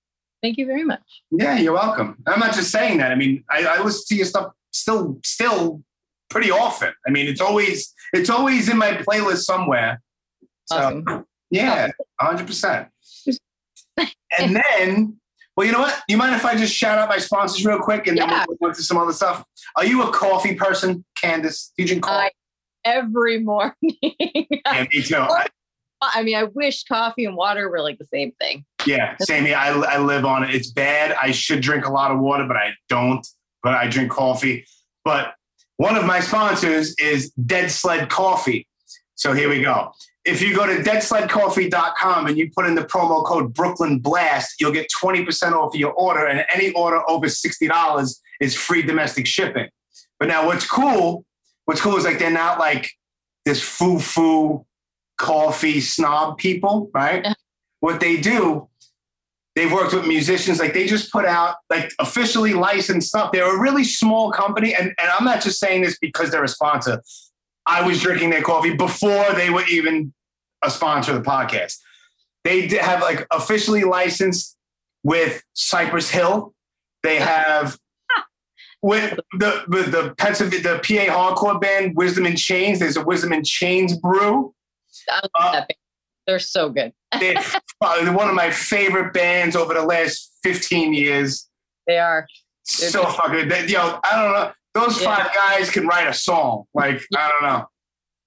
Thank you very much. Yeah, you're welcome. I'm not just saying that. I mean, I, I listen to your stuff still, still pretty often. I mean, it's always, it's always in my playlist somewhere. So Awesome. yeah, hundred percent. And then, well, you know what? You mind if I just shout out my sponsors real quick, and Yeah. then we'll go into some other stuff. Are you a coffee person, Candace? Do you drink coffee? Every morning. yeah, me too. I- I mean, I wish coffee and water were like the same thing. Yeah, same here. I, I live on it. It's bad. I should drink a lot of water, but I don't. But I drink coffee. But one of my sponsors is Dead Sled Coffee. So here we go. If you go to deadsledcoffee.com and you put in the promo code Brooklyn Blast, you'll get 20% off your order. And any order over $60 is free domestic shipping. But now what's cool, what's cool is like they're not like this foo-foo coffee snob people, right? Yeah. What they do, they've worked with musicians, like they just put out like officially licensed stuff. They're a really small company, and, and I'm not just saying this because they're a sponsor. I was drinking their coffee before they were even a sponsor of the podcast. They have like officially licensed with Cypress Hill. They have with the with the Pennsylvania the PA hardcore band Wisdom in Chains. There's a Wisdom in Chains brew. I love Uh, that band. They're so good. They're probably one of my favorite bands over the last 15 years. They are. So fucking they, yo, I don't know. Those Yeah. five guys can write a song. Like I don't know.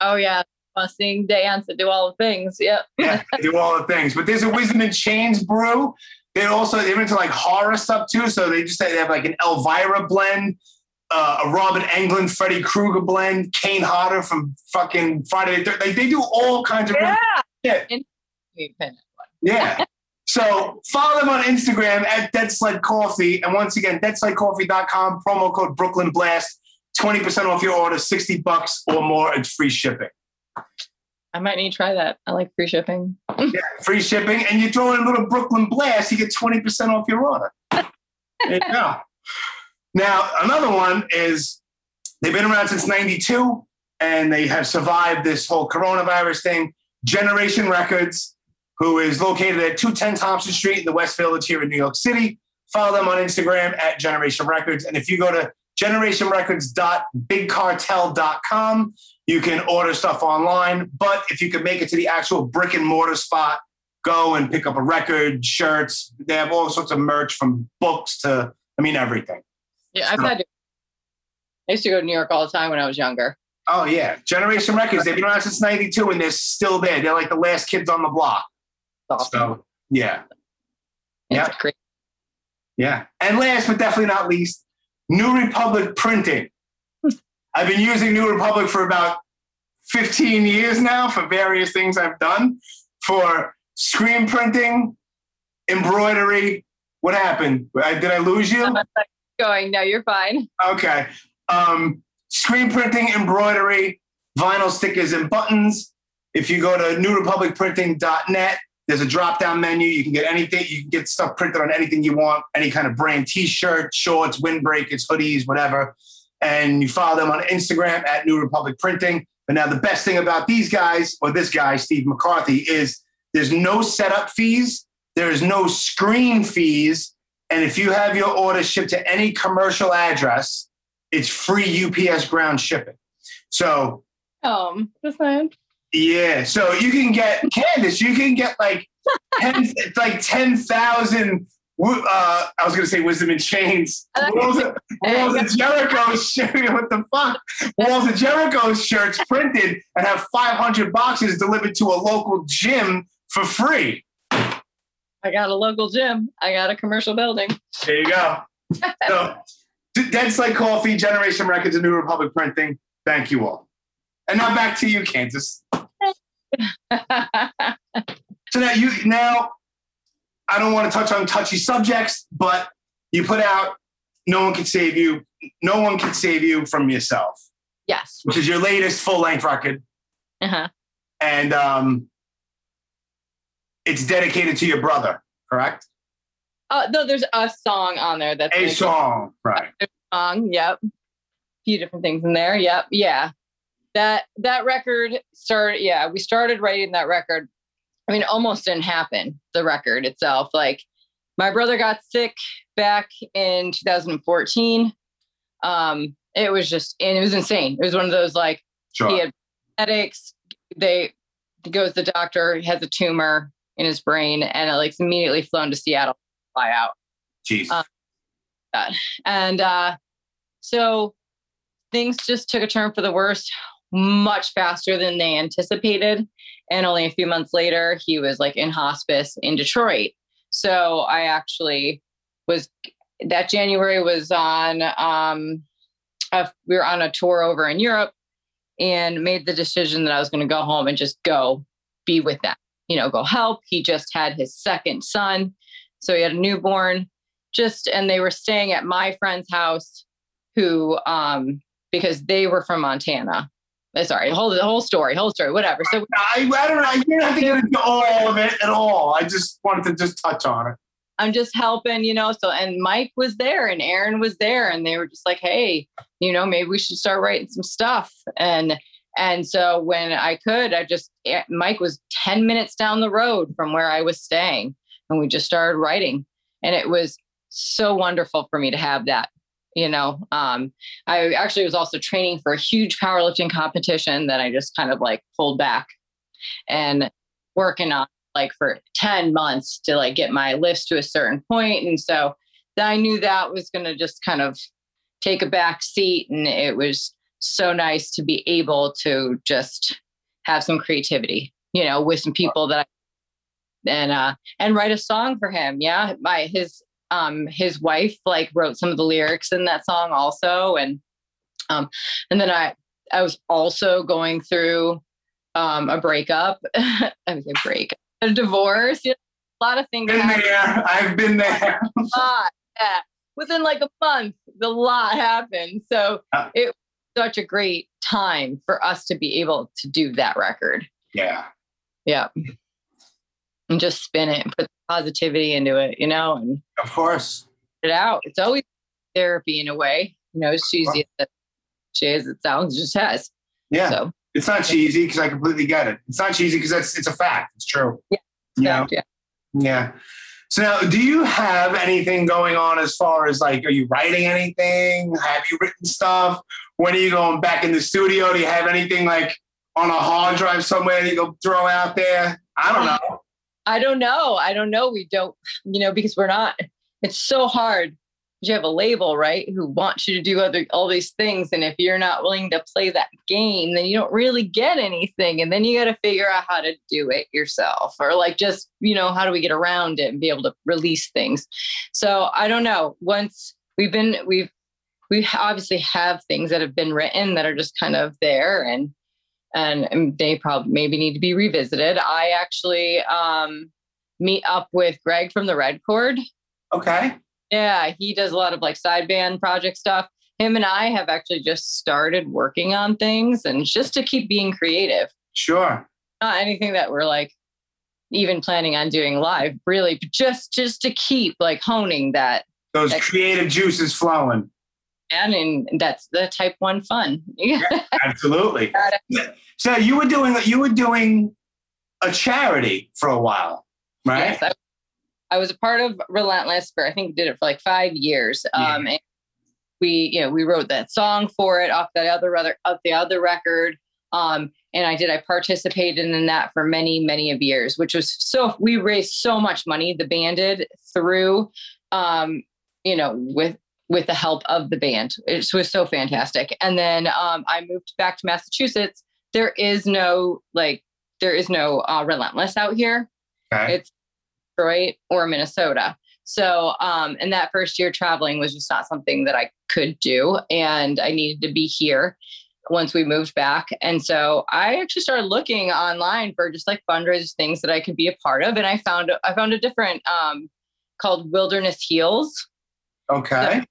Oh yeah, sing, dance, and do all the things. Yep. Yeah, do all the things. But there's a Wisdom in Chains brew. They're also they're into like horror stuff too. So they just they have like an Elvira blend, uh, a Robin Englund, Freddy Krueger blend, Kane Hodder from fucking Friday. Like they do all kinds of Yeah. Yeah. Yeah. So follow them on Instagram at Dead Sled Coffee. And once again, deadsledcoffee.com, promo code Brooklyn Blast, 20% off your order, 60 bucks or more. It's free shipping. I might need to try that. I like free shipping. yeah, Free shipping. And you throw in a little Brooklyn Blast, you get 20% off your order. Now, another one is they've been around since 92 and they have survived this whole coronavirus thing. Generation Records, who is located at 210 Thompson Street in the West Village here in New York City. Follow them on Instagram at Generation Records. And if you go to generationrecords.bigcartel.com, you can order stuff online. But if you can make it to the actual brick and mortar spot, go and pick up a record, shirts. They have all sorts of merch from books to, I mean, everything. Yeah, I've So- had to. I used to go to New York all the time when I was younger. Oh, yeah. Generation Records, they've been around since 92 and they're still there. They're like the last kids on the block. Awesome. So, yeah. Yeah. Yeah. And last but definitely not least, New Republic Printing. I've been using New Republic for about 15 years now for various things I've done for screen printing, embroidery. What happened? Did I lose you? I'm going. No, you're fine. Okay. Um, screen printing, embroidery, vinyl stickers, and buttons. If you go to newrepublicprinting.net, there's a drop down menu. You can get anything, you can get stuff printed on anything you want, any kind of brand t shirt, shorts, windbreakers, hoodies, whatever. And you follow them on Instagram at New Republic Printing. But now, the best thing about these guys, or this guy, Steve McCarthy, is there's no setup fees, there's no screen fees. And if you have your order shipped to any commercial address, it's free UPS ground shipping. So Um, that's fine. yeah, so you can get Candace, you can get like ten, like ten thousand. Uh, I was gonna say wisdom in chains. Walls of, Walls of Jericho shirt. What the fuck? Walls of Jericho shirts printed and have five hundred boxes delivered to a local gym for free. I got a local gym. I got a commercial building. There you go. So, Dead Sled Coffee, Generation Records, and New Republic Printing. Thank you all. And now back to you, Kansas. So now you now, I don't want to touch on touchy subjects, but you put out "No One Can Save You." No one can save you from yourself, yes. which is your latest full length record, Uh-huh. and um, it's dedicated to your brother. Correct? Uh, no, there's a song on there that's A song, right? a song. Yep. A few different things in there. Yep. Yeah. That that record started. Yeah, we started writing that record. I mean, it almost didn't happen. The record itself, like my brother got sick back in 2014. Um, it was just, and it was insane. It was one of those like, Sure. he had headaches. They he goes to the doctor, he has a tumor in his brain, and it like immediately flown to Seattle, fly out. Jeez. uh, And uh, so things just took a turn for the worst much faster than they anticipated. And only a few months later, he was like in hospice in Detroit. So I actually was that January was on um a, we were on a tour over in Europe and made the decision that I was going to go home and just go be with them, you know, go help. He just had his second son. So he had a newborn just and they were staying at my friend's house who um because they were from Montana. Sorry, whole the whole story, whole story, whatever. So I, I don't know. You don't have to get into all of it at all. I just wanted to just touch on it. I'm just helping, you know. So and Mike was there and Aaron was there and they were just like, hey, you know, maybe we should start writing some stuff. And and so when I could, I just eh, Mike was 10 minutes down the road from where I was staying and we just started writing. And it was so wonderful for me to have that. You know, um, I actually was also training for a huge powerlifting competition that I just kind of like pulled back and working on like for 10 months to like get my lifts to a certain point. And so I knew that was going to just kind of take a back seat. And it was so nice to be able to just have some creativity, you know, with some people that I and uh and write a song for him. Yeah. My his um his wife like wrote some of the lyrics in that song also. And um and then I I was also going through um a breakup. I was a break, a divorce, you know, a lot of things Been happened. there. I've been there. Lot. Yeah. Within like a month, the lot happened. So Yeah. it was such a great time for us to be able to do that record. Yeah. Yeah. And just spin it and put positivity into it, you know, and Of course. it out. It's always therapy in a way. You know, as cheesy as she is, it sounds, it just has. Yeah. So It's not cheesy because I completely get it. It's not cheesy because it's it's a fact. It's true. Yeah. You know? yeah. Yeah. So now, do you have anything going on as far as like, are you writing anything? Have you written stuff? When are you going back in the studio? Do you have anything like on a hard drive somewhere that you go throw out there? I don't um, know. I don't know. I don't know. We don't, you know, because we're not, it's so hard. You have a label, right? Who wants you to do other all these things. And if you're not willing to play that game, then you don't really get anything. And then you got to figure out how to do it yourself or like just, you know, how do we get around it and be able to release things? So I don't know. Once we've been, we've, we obviously have things that have been written that are just kind of there and and they probably maybe need to be revisited. I actually um, meet up with Greg from the Red Chord. Okay. Yeah, he does a lot of like side band project stuff. Him and I have actually just started working on things and just to keep being creative. Sure. Not anything that we're like even planning on doing live, really, but just just to keep like honing that Those Like- creative juices flowing. And, and that's the type one fun. yeah, Absolutely. So you were doing you were doing a charity for a while, right? Yes, I, I was a part of Relentless for I think did it for like five years. Yeah. Um, and we you know we wrote that song for it off that other other of the other record. Um, and I did I participated in that for many many of years, which was so we raised so much money. The band did through, um, you know, with with the help of the band. It was so fantastic. And then um, I moved back to Massachusetts. There is no like there is no uh, Relentless out here Okay. it's Detroit or Minnesota. So, um, and that first year traveling was just not something that I could do. And I needed to be here once we moved back. And so I actually started looking online for just like fundraisers things that I could be a part of. And I found, I found a different, um, called Wilderness Heals okay.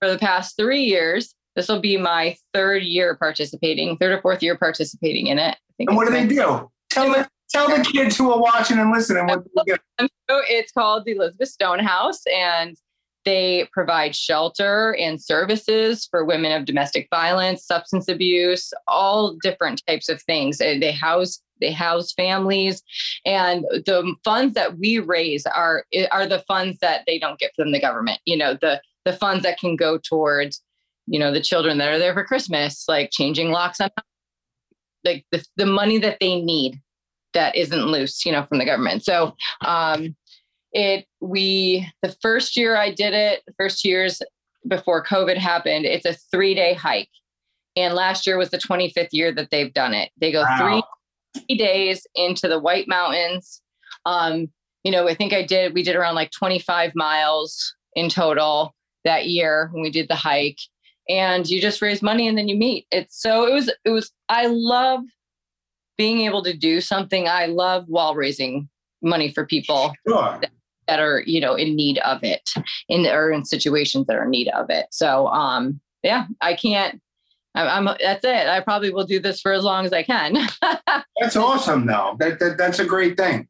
For the past three years. This will be my third year participating, third or fourth year participating in it. I think And what do they do? Tell the tell the kids who are watching and listening what they do. So it's called the Elizabeth Stone House, and they provide shelter and services for women of domestic violence, substance abuse, all different types of things. They house they house families, and the funds that we raise are are the funds that they don't get from the government. You know, the the funds that can go towards you know the children that are there for Christmas, like changing locks on, like the, the money that they need that isn't loose, you know, from the government. So um, it we the first year I did it, first years before COVID happened, it's a three day hike. And last year was the 25th year that they've done it. They go wow. three days into the White Mountains. Um, you know, I think I did, we did around like 25 miles in total that year when we did the hike. And you just raise money and then you meet. It's so it was, it was, I love being able to do something I love while raising money for people sure. that are you know in need of it in or in situations that are in need of it. So um yeah i can't I'm, I'm that's it. I probably will do this for as long as i can. That's awesome though. That, that that's a great thing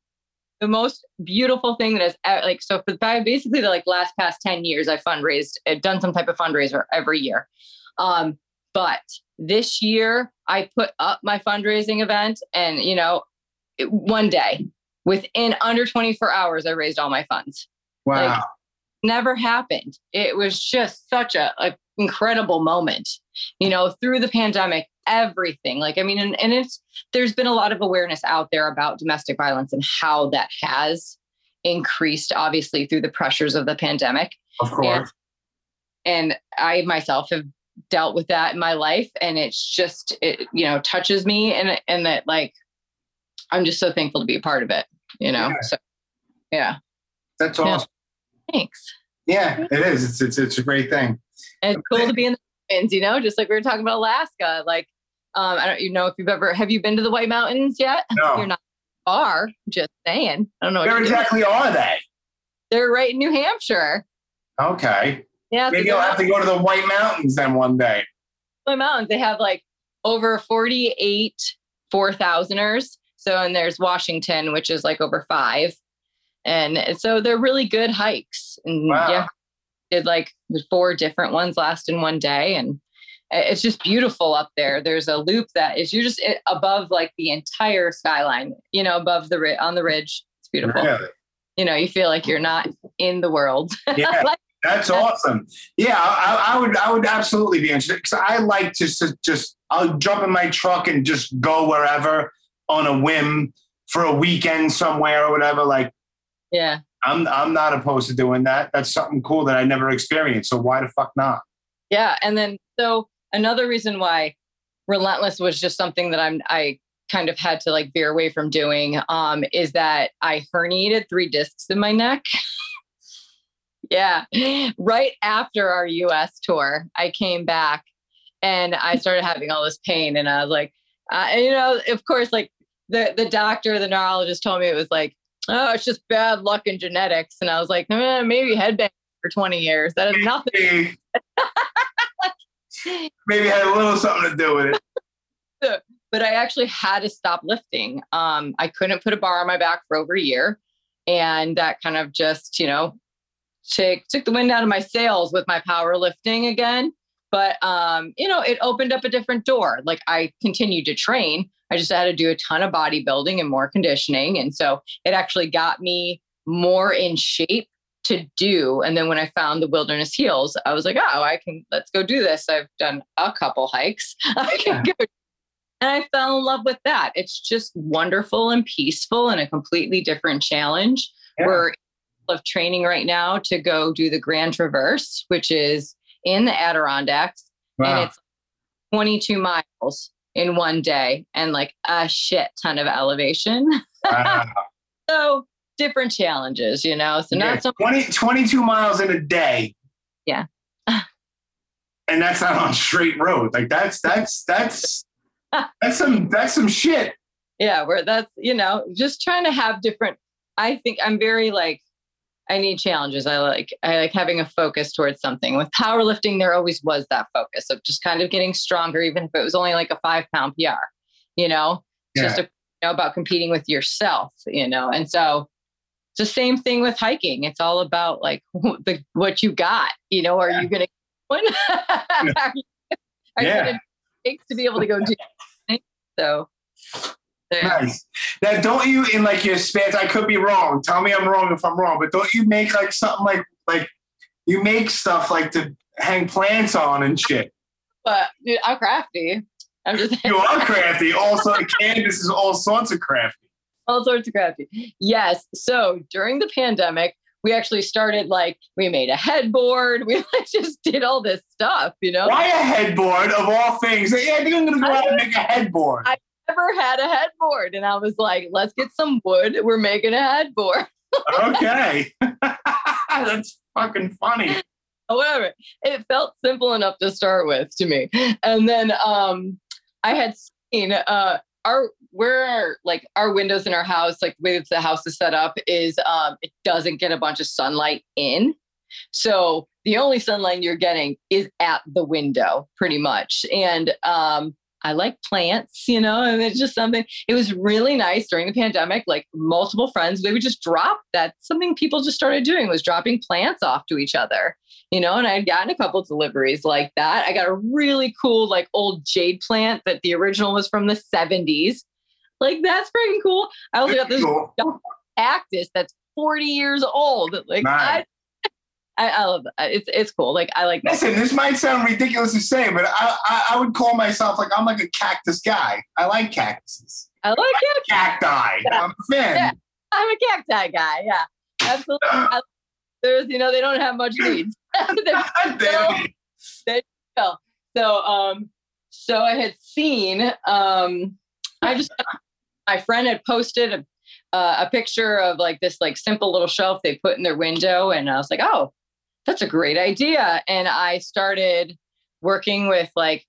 the most beautiful thing that is like so for basically the like last past 10 years i fundraised i've done some type of fundraiser every year um but this year i put up my fundraising event and you know one day within under 24 hours, I raised all my funds. Wow. Like, never happened. It was just such a, a, incredible moment, you know, through the pandemic, everything. Like, I mean, and, and it's, there's been a lot of awareness out there about domestic violence and how that has increased, obviously, through the pressures of the pandemic. Of course. And, and I myself have dealt with that in my life and it's just it you know touches me and and that like i'm just so thankful to be a part of it you know yeah. so yeah that's awesome yeah. thanks yeah it is it's, it's it's a great thing and it's cool to be in the mountains you know just like we were talking about alaska like um i don't you know if you've ever have you been to the white mountains yet no. you're not far just saying i don't know where exactly doing. are they they're right in new hampshire okay yeah maybe you'll have to go to the white mountains then one day white mountains they have like over 48 four thousanders so, and there's Washington, which is like over five. And so they're really good hikes. And wow. yeah, did like four different ones last in one day. And it's just beautiful up there. There's a loop that is you're just eh, above like the entire skyline, you know, above the on the ridge. It's beautiful. Really? You know, you feel like you're not in the world. Yeah. like, that's awesome. Yeah, I, I, would. I would absolutely be interested because I like to just, just. I'll jump in my truck and just go wherever on a whim for a weekend somewhere or whatever. Like, yeah, I'm I'm not opposed to doing that. That's something cool that I never experienced. So why the fuck not? Yeah, and then so another reason why relentless was just something that I'm I kind of had to like veer away from doing um, is that I herniated three discs in my neck. yeah, right after our US tour, I came back and I started having all this pain, and I was like, uh, and, you know, of course, like the the doctor, the neurologist told me it was like, oh, it's just bad luck and genetics. And I was like, eh, maybe headbang for 20 years. That is nothing. maybe had a little something to do with it. but I actually had to stop lifting. Um, I couldn't put a bar on my back for over a year. And that kind of just, you know, took, took the wind out of my sails with my powerlifting again. But, um, you know, it opened up a different door. Like I continued to train, I just had to do a ton of bodybuilding and more conditioning. And so it actually got me more in shape to do. And then when I found the wilderness heals, I was like, oh, I can, let's go do this. I've done a couple hikes. I can go. And I fell in love with that. It's just wonderful and peaceful and a completely different challenge. Yeah. We're of training right now to go do the Grand Traverse, which is in the Adirondacks. Wow. And it's 22 miles in one day and like a shit ton of elevation. Wow. so different challenges, you know. So not so 20, 22 miles in a day. Yeah. and that's not on straight road. Like that's that's that's that's some that's some shit. Yeah, where that's you know, just trying to have different I think I'm very like I need challenges. I like I like having a focus towards something. With powerlifting, there always was that focus of just kind of getting stronger, even if it was only like a five pound PR. You know, yeah. just a, you know, about competing with yourself. You know, and so it's the same thing with hiking. It's all about like the what you got. You know, are yeah. you gonna one? are you, are yeah. you gonna to be able to go do so Nice. Now, don't you in like your spans? I could be wrong. Tell me I'm wrong if I'm wrong. But don't you make like something like like you make stuff like to hang plants on and shit? But dude, I'm crafty. I'm just you are crafty. Also, Candace is all sorts of crafty. All sorts of crafty. Yes. So during the pandemic, we actually started like we made a headboard. We like just did all this stuff, you know. Why a headboard of all things? Yeah, I think I'm gonna go out and make a headboard. I never had a headboard, and I was like, let's get some wood. We're making a headboard. okay, that's fucking funny. However, it felt simple enough to start with to me, and then um, I had seen uh, our where like our windows in our house, like with the house is set up, is um, it doesn't get a bunch of sunlight in. So the only sunlight you're getting is at the window, pretty much. And um, I like plants, you know, and it's just something, it was really nice during the pandemic. Like multiple friends, they would just drop that. Something people just started doing was dropping plants off to each other, you know, and I had gotten a couple deliveries like that. I got a really cool, like old jade plant that the original was from the 70s. Like that's freaking cool. I also got this cool. cactus that's 40 years old. Like nice. I I, I, love that. It's it's cool. Like I like. That. Listen, this might sound ridiculous to say, but I, I, I would call myself like I'm like a cactus guy. I like cactuses. I like cactus. cacti. Yeah. I'm a fan. Yeah. I'm a cacti guy. Yeah, absolutely. There's you know they don't have much needs. they so, so um so I had seen um I just my friend had posted a, uh, a picture of like this like simple little shelf they put in their window and I was like oh that's a great idea. And I started working with like,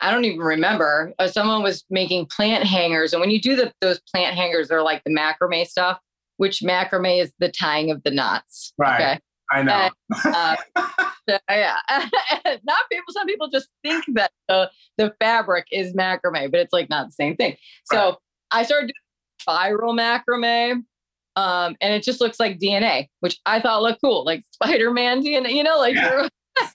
I don't even remember. Uh, someone was making plant hangers. And when you do the, those plant hangers, they're like the macrame stuff, which macrame is the tying of the knots. Right. Okay. I know. And, uh, so, yeah. not people, some people just think that the, the fabric is macrame, but it's like not the same thing. So. I started doing spiral macrame um, and it just looks like DNA, which I thought looked cool, like Spider-Man DNA, you know, like yeah.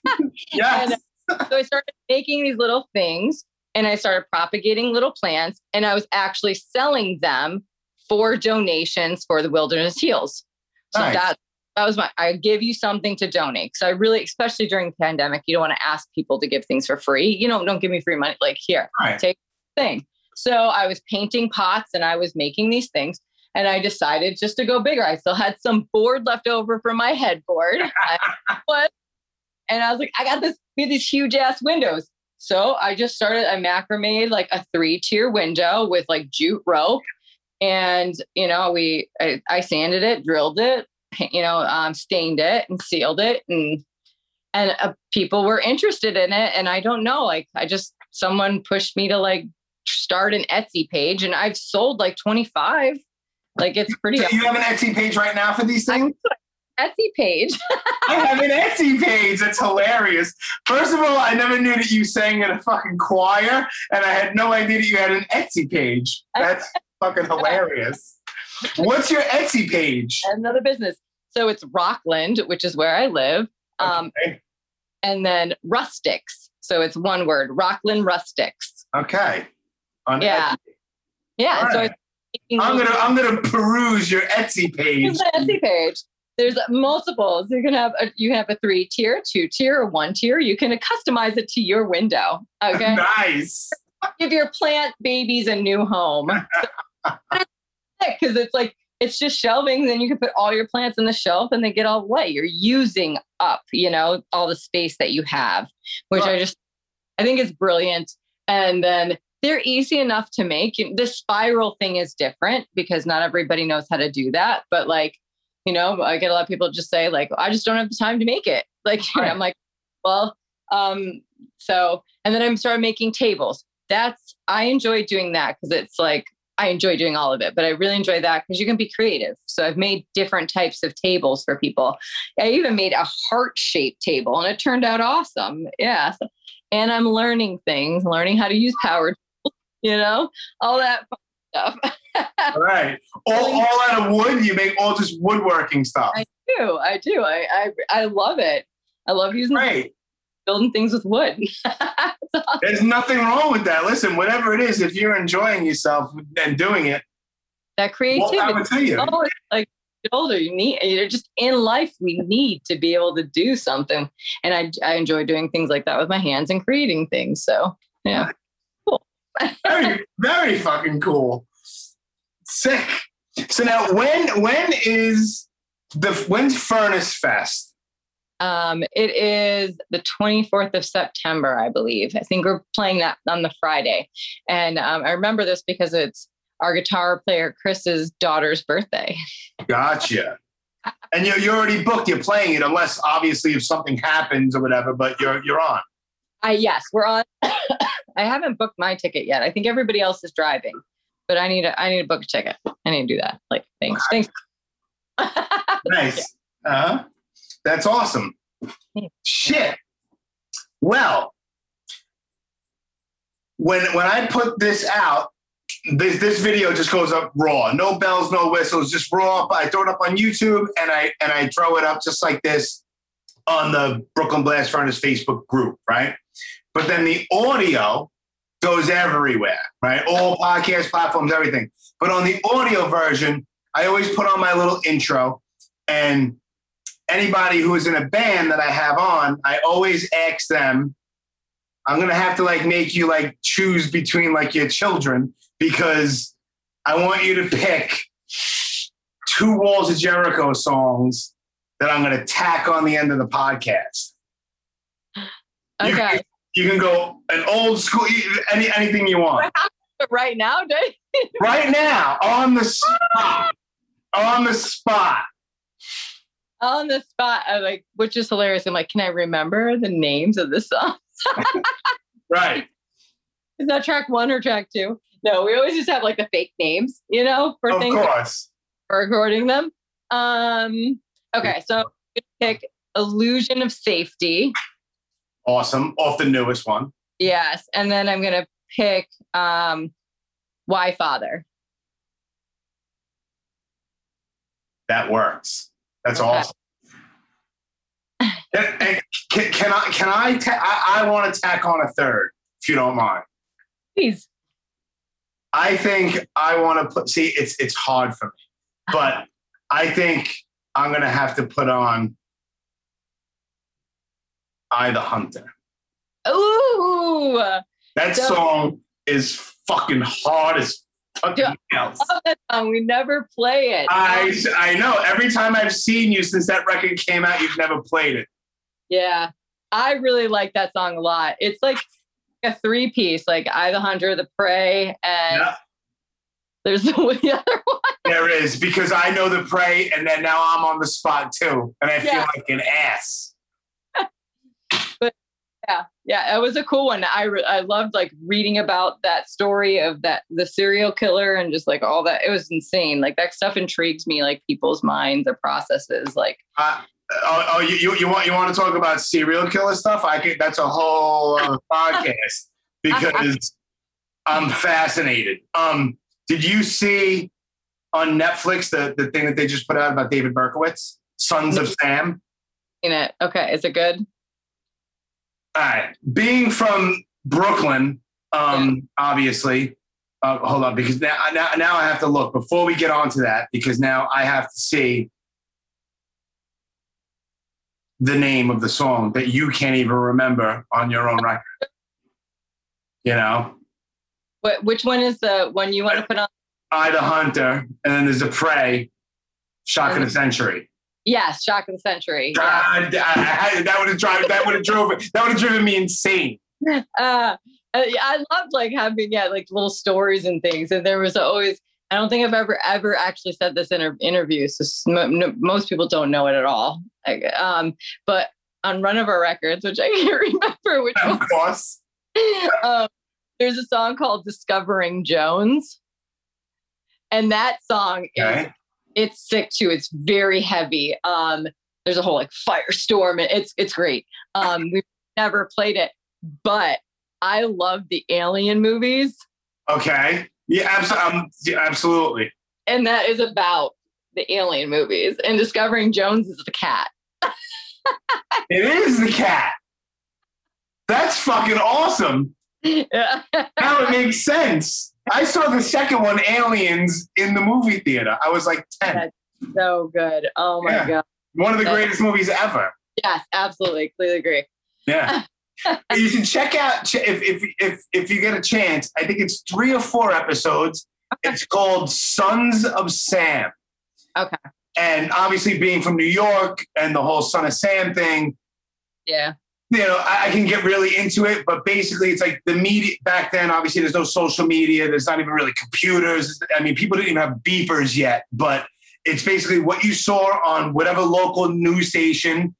yes. and, so I started making these little things and I started propagating little plants and I was actually selling them for donations for the Wilderness Heals. So nice. that that was my I give you something to donate. So I really, especially during the pandemic, you don't want to ask people to give things for free. You know, don't give me free money. Like here, right. take thing. So I was painting pots and I was making these things. And I decided just to go bigger. I still had some board left over from my headboard. and I was like, I got this, these huge ass windows. So I just started, I macrame like a three tier window with like jute rope. And, you know, we, I, I sanded it, drilled it, you know, um, stained it and sealed it. And, and uh, people were interested in it. And I don't know, like, I just, someone pushed me to like start an Etsy page and I've sold like 25 like it's pretty. So you have an Etsy page right now for these things? Etsy page. I have an Etsy page. That's hilarious. First of all, I never knew that you sang in a fucking choir, and I had no idea that you had an Etsy page. That's fucking hilarious. What's your Etsy page? Another business. So it's Rockland, which is where I live. Um, okay. And then Rustics. So it's one word, Rockland Rustics. Okay. On yeah. Etsy. Yeah. Right. So it's I'm gonna I'm gonna peruse your Etsy page. Etsy page. There's multiples. You can have a, you have a three tier, two tier, one tier. You can customize it to your window. Okay. nice. Give your plant babies a new home. Because it's like it's just shelving. Then you can put all your plants in the shelf, and they get all wet. You're using up, you know, all the space that you have, which I just I think is brilliant. And then they're easy enough to make. The spiral thing is different because not everybody knows how to do that. But like, you know, I get a lot of people just say like, I just don't have the time to make it. Like, right. I'm like, well, um, so, and then I'm started making tables. That's, I enjoy doing that because it's like, I enjoy doing all of it, but I really enjoy that because you can be creative. So I've made different types of tables for people. I even made a heart shaped table and it turned out awesome. Yeah. And I'm learning things, learning how to use power you know, all that stuff. All right. All, all out of wood. You make all just woodworking stuff. I do. I do. I I, I love it. I love using Great. building things with wood. There's nothing wrong with that. Listen, whatever it is, if you're enjoying yourself and doing it, that well, creativity. I would tell you. Oh, like older, you need you're just in life. We need to be able to do something, and I I enjoy doing things like that with my hands and creating things. So yeah, very, very fucking cool. Sick. So now, when when is the when's Furnace Fest? um, it is the 24th of September, I believe. I think we're playing that on the Friday, and um, I remember this because it's our guitar player Chris's daughter's birthday. Gotcha. And you're, you're already booked. You're playing it, unless obviously if something happens or whatever. But you're you're on. I yes, we're on. I haven't booked my ticket yet. I think everybody else is driving, but I need to. I need to book a ticket. I need to do that. Like thanks, thanks. Nice. Uh-huh. That's awesome. Shit. Well, when when I put this out, this this video just goes up raw. No bells, no whistles, just raw. I throw it up on YouTube and I and I throw it up just like this on the Brooklyn Blast Furnace Facebook group, right? But then the audio goes everywhere, right? All podcast platforms, everything. But on the audio version, I always put on my little intro and anybody who is in a band that I have on, I always ask them, I'm gonna have to like make you like choose between like your children because I want you to pick two Walls of Jericho songs that I'm gonna tack on the end of the podcast. Okay, You can go an old school, any anything you want. right now. Right now, on the spot. On the spot. on the spot. I like, which is hilarious. I'm like, can I remember the names of the songs? Right. Is that track one or track two? No, we always just have like the fake names, you know, for Of things course. for recording them. Um, okay, so pick Illusion of Safety. Awesome. Off the newest one. Yes, and then I'm gonna pick um, Why Father. That works. That's Okay. awesome. And, and can, can I? Can I? Ta- I, I want to tack on a third, if you don't mind. Please. I think I want to put. See, it's it's hard for me, but I think I'm gonna have to put on "I the Hunter." Ooh, That So- song is fucking hard as fucking else. love that song. We never play it. I I know. Every time I've seen you since that record came out, you've never played it. Yeah, I really like that song a lot. It's like a three piece, like I the Hunter, the Prey, and Yeah. there's the, the other one. There is because I know the prey, and then now I'm on the spot too, and I feel like an ass. Yeah, yeah, it was a cool one. I re- I loved like reading about that story of that the serial killer and just like all that. It was insane. Like that stuff intrigues me, like people's minds, their processes. Like Uh, oh, oh you, you, you want you want to talk about serial killer stuff? I could. That's a whole other podcast because I'm fascinated. Um, did you see on Netflix the the thing that they just put out about David Berkowitz, Sons of Sam? in it. Okay, is it good? All right. Being from Brooklyn, um, obviously. Uh, hold on, because now, now now I have to look before we get on to that, because now I have to see the name of the song that you can't even remember on your own record. You know, What? Which one is the one you want to put on? I the Hunter, and then there's a Prey, Shock of the Century. Yes, Shock of the Century. Yeah. God, I- I- that would have driven that would have drove that would have driven me insane. uh, uh, I loved like having yeah like little stories and things. And there was always I don't think I've ever ever actually said this in an interview, so most people don't know it at all. Like, um, but on Run of Our Records, which I can't remember which Of course. um, there's a song called "Discovering Jones," and that song is Okay. It's sick too. It's very heavy. Um, there's a whole like firestorm, it's it's great. Um, we've never played it, but I love the Alien movies. Okay. Yeah, abso- um, yeah, absolutely. And that is about the alien movies and discovering Jones is the cat. It is the cat. That's fucking awesome. Yeah. Now it makes sense. I saw the second one, Aliens, in the movie theater. I was like 10. That's so good. Oh my Yeah. god. One of the greatest movies ever. Yes, absolutely. Completely agree. Yeah. you should check out if, if if if you get a chance. I think it's three or four episodes. It's called Sons of Sam. Okay. And obviously, being from New York and the whole Son of Sam thing, Yeah. You know, I, I can get really into it. But basically, it's like the media back then. Obviously, there's no social media. There's not even really computers. I mean, people didn't even have beepers yet. But it's basically what you saw on whatever local news station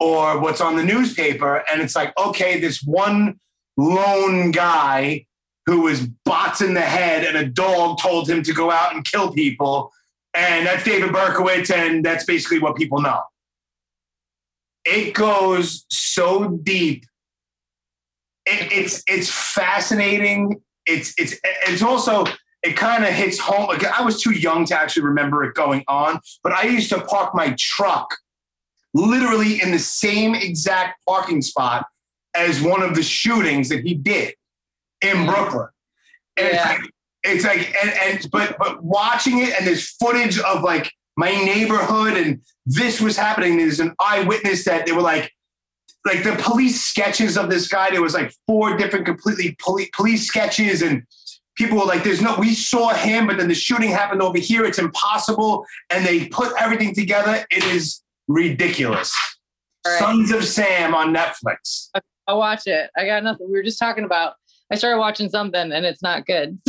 or what's on the newspaper. And it's like, okay, this one lone guy who was bots in the head and a dog told him to go out and kill people. And that's David Berkowitz, and that's basically what people know. It goes so deep. It, it's it's fascinating. It's it's it's also it kind of hits home. Like I was too young to actually remember it going on, but I used to park my truck literally in the same exact parking spot as one of the shootings that he did in mm-hmm. Brooklyn. And Yeah. it's like, it's like and, and but but watching it and there's footage of like my neighborhood and this was happening. There's an eyewitness that they were like like the police sketches of this guy. There was like four different completely police police sketches and people were like, there's no, we saw him, but then the shooting happened over here. It's impossible. And they put everything together. It is ridiculous. Right. Sons of Sam on Netflix. I'll watch it. I got nothing. We were just talking about I started watching something and it's not good.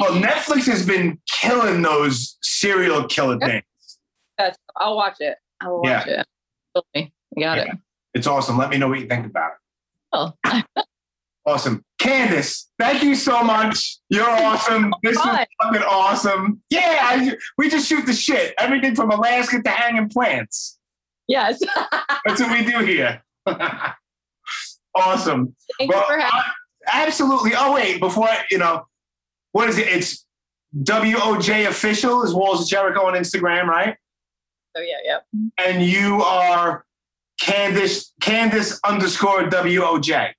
Well, Netflix has been killing those serial killer things. That's I'll watch it. I will watch it. Absolutely. I got it. It's awesome. Let me know what you think about it. Oh, Awesome. Candace, thank you so much. You're awesome. This is fucking awesome. Yeah, I, we just shoot the shit. Everything from Alaska to hanging plants. yes. That's what we do here. awesome. Thank Well, you for having I- absolutely. Oh, wait, before I, you know, what is it? It's WOJ official is Walls of Jericho on Instagram, right? Oh yeah, yep. And you are Candace, Candace underscore WOJ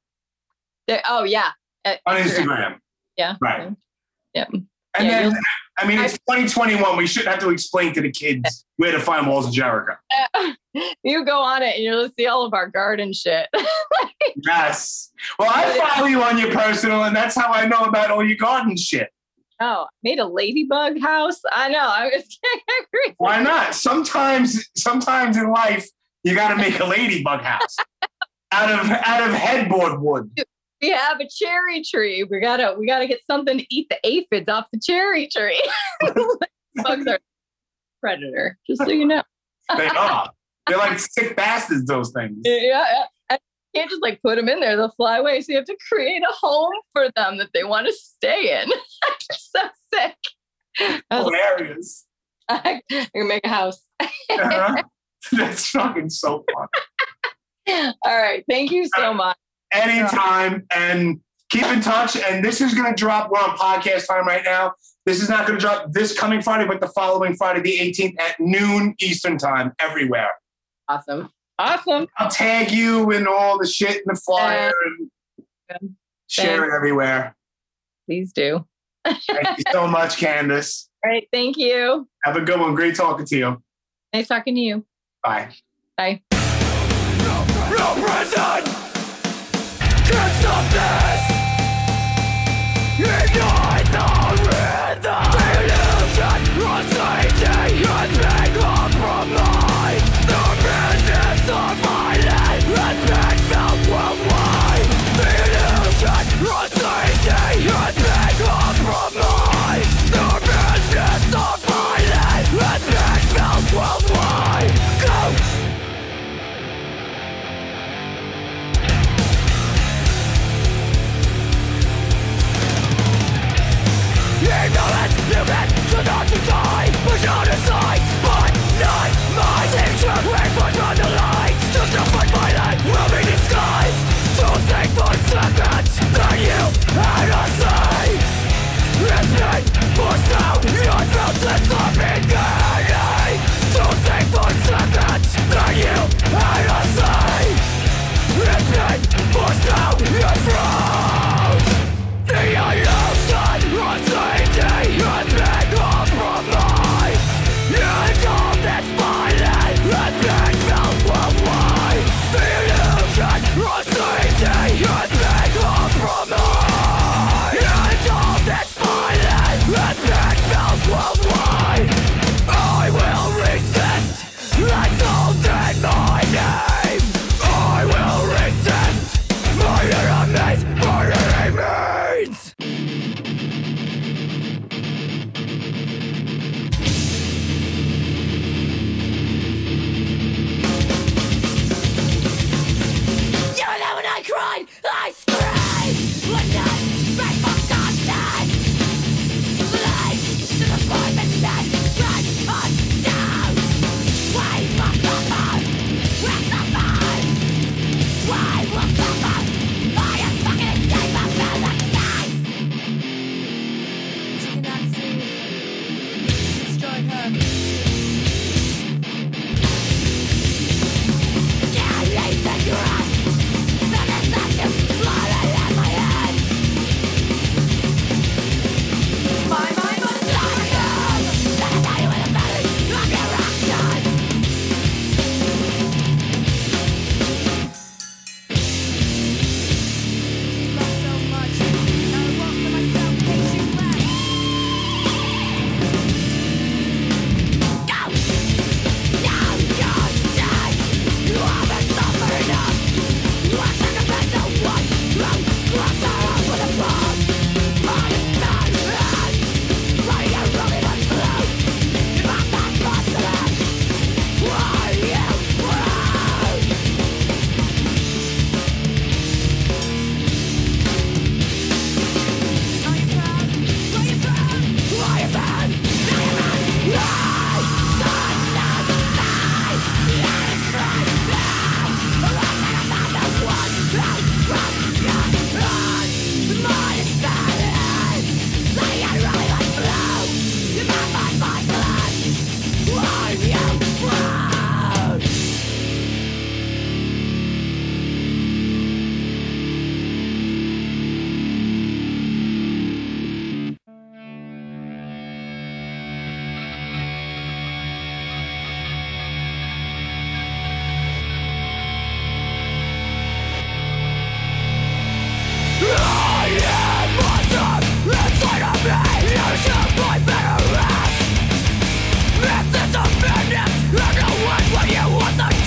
There- oh yeah. At on Instagram. Yeah. Right. Mm-hmm. Yep. And Yeah, then, I mean, it's 2021. We shouldn't have to explain to the kids where to find Walls of Jericho. You go on it and you'll see all of our garden shit. Yes. Well, I follow you on your personal, and that's how I know about all your garden shit. Oh, made a ladybug house. I know. I was Why not? Sometimes, sometimes in life, you got to make a ladybug house out of out of headboard wood. we have a cherry tree. We gotta we gotta get something to eat the aphids off the cherry tree. Bugs are predator, just so you know. They are. They're like sick bastards. Those things. Yeah, yeah. And you can't just like put them in there; they'll fly away. So you have to create a home for them that they want to stay in. so sick. I was Hilarious. like, I can make a house. Uh-huh. That's fucking so fun. All right, thank you so much. anytime and keep in touch. And this is going to drop. We're on podcast time right now. This is not going to drop this coming Friday, but the following Friday, the 18th at noon Eastern time, everywhere. Awesome, awesome. I'll tag you in all the shit in the flyer Yeah. and share it everywhere. Please do. Thank you so much, Candace. All right, thank you. Have a good one. Great talking to you. Nice talking to you. Bye. Bye. No prison can stop this. Ignite to out of sight But not my teacher Backwards from the light Just to fight my will be disguised So think for a That you. had a say If they push down your throat Let's stop in agony for a That you had a say If they push down your throat What the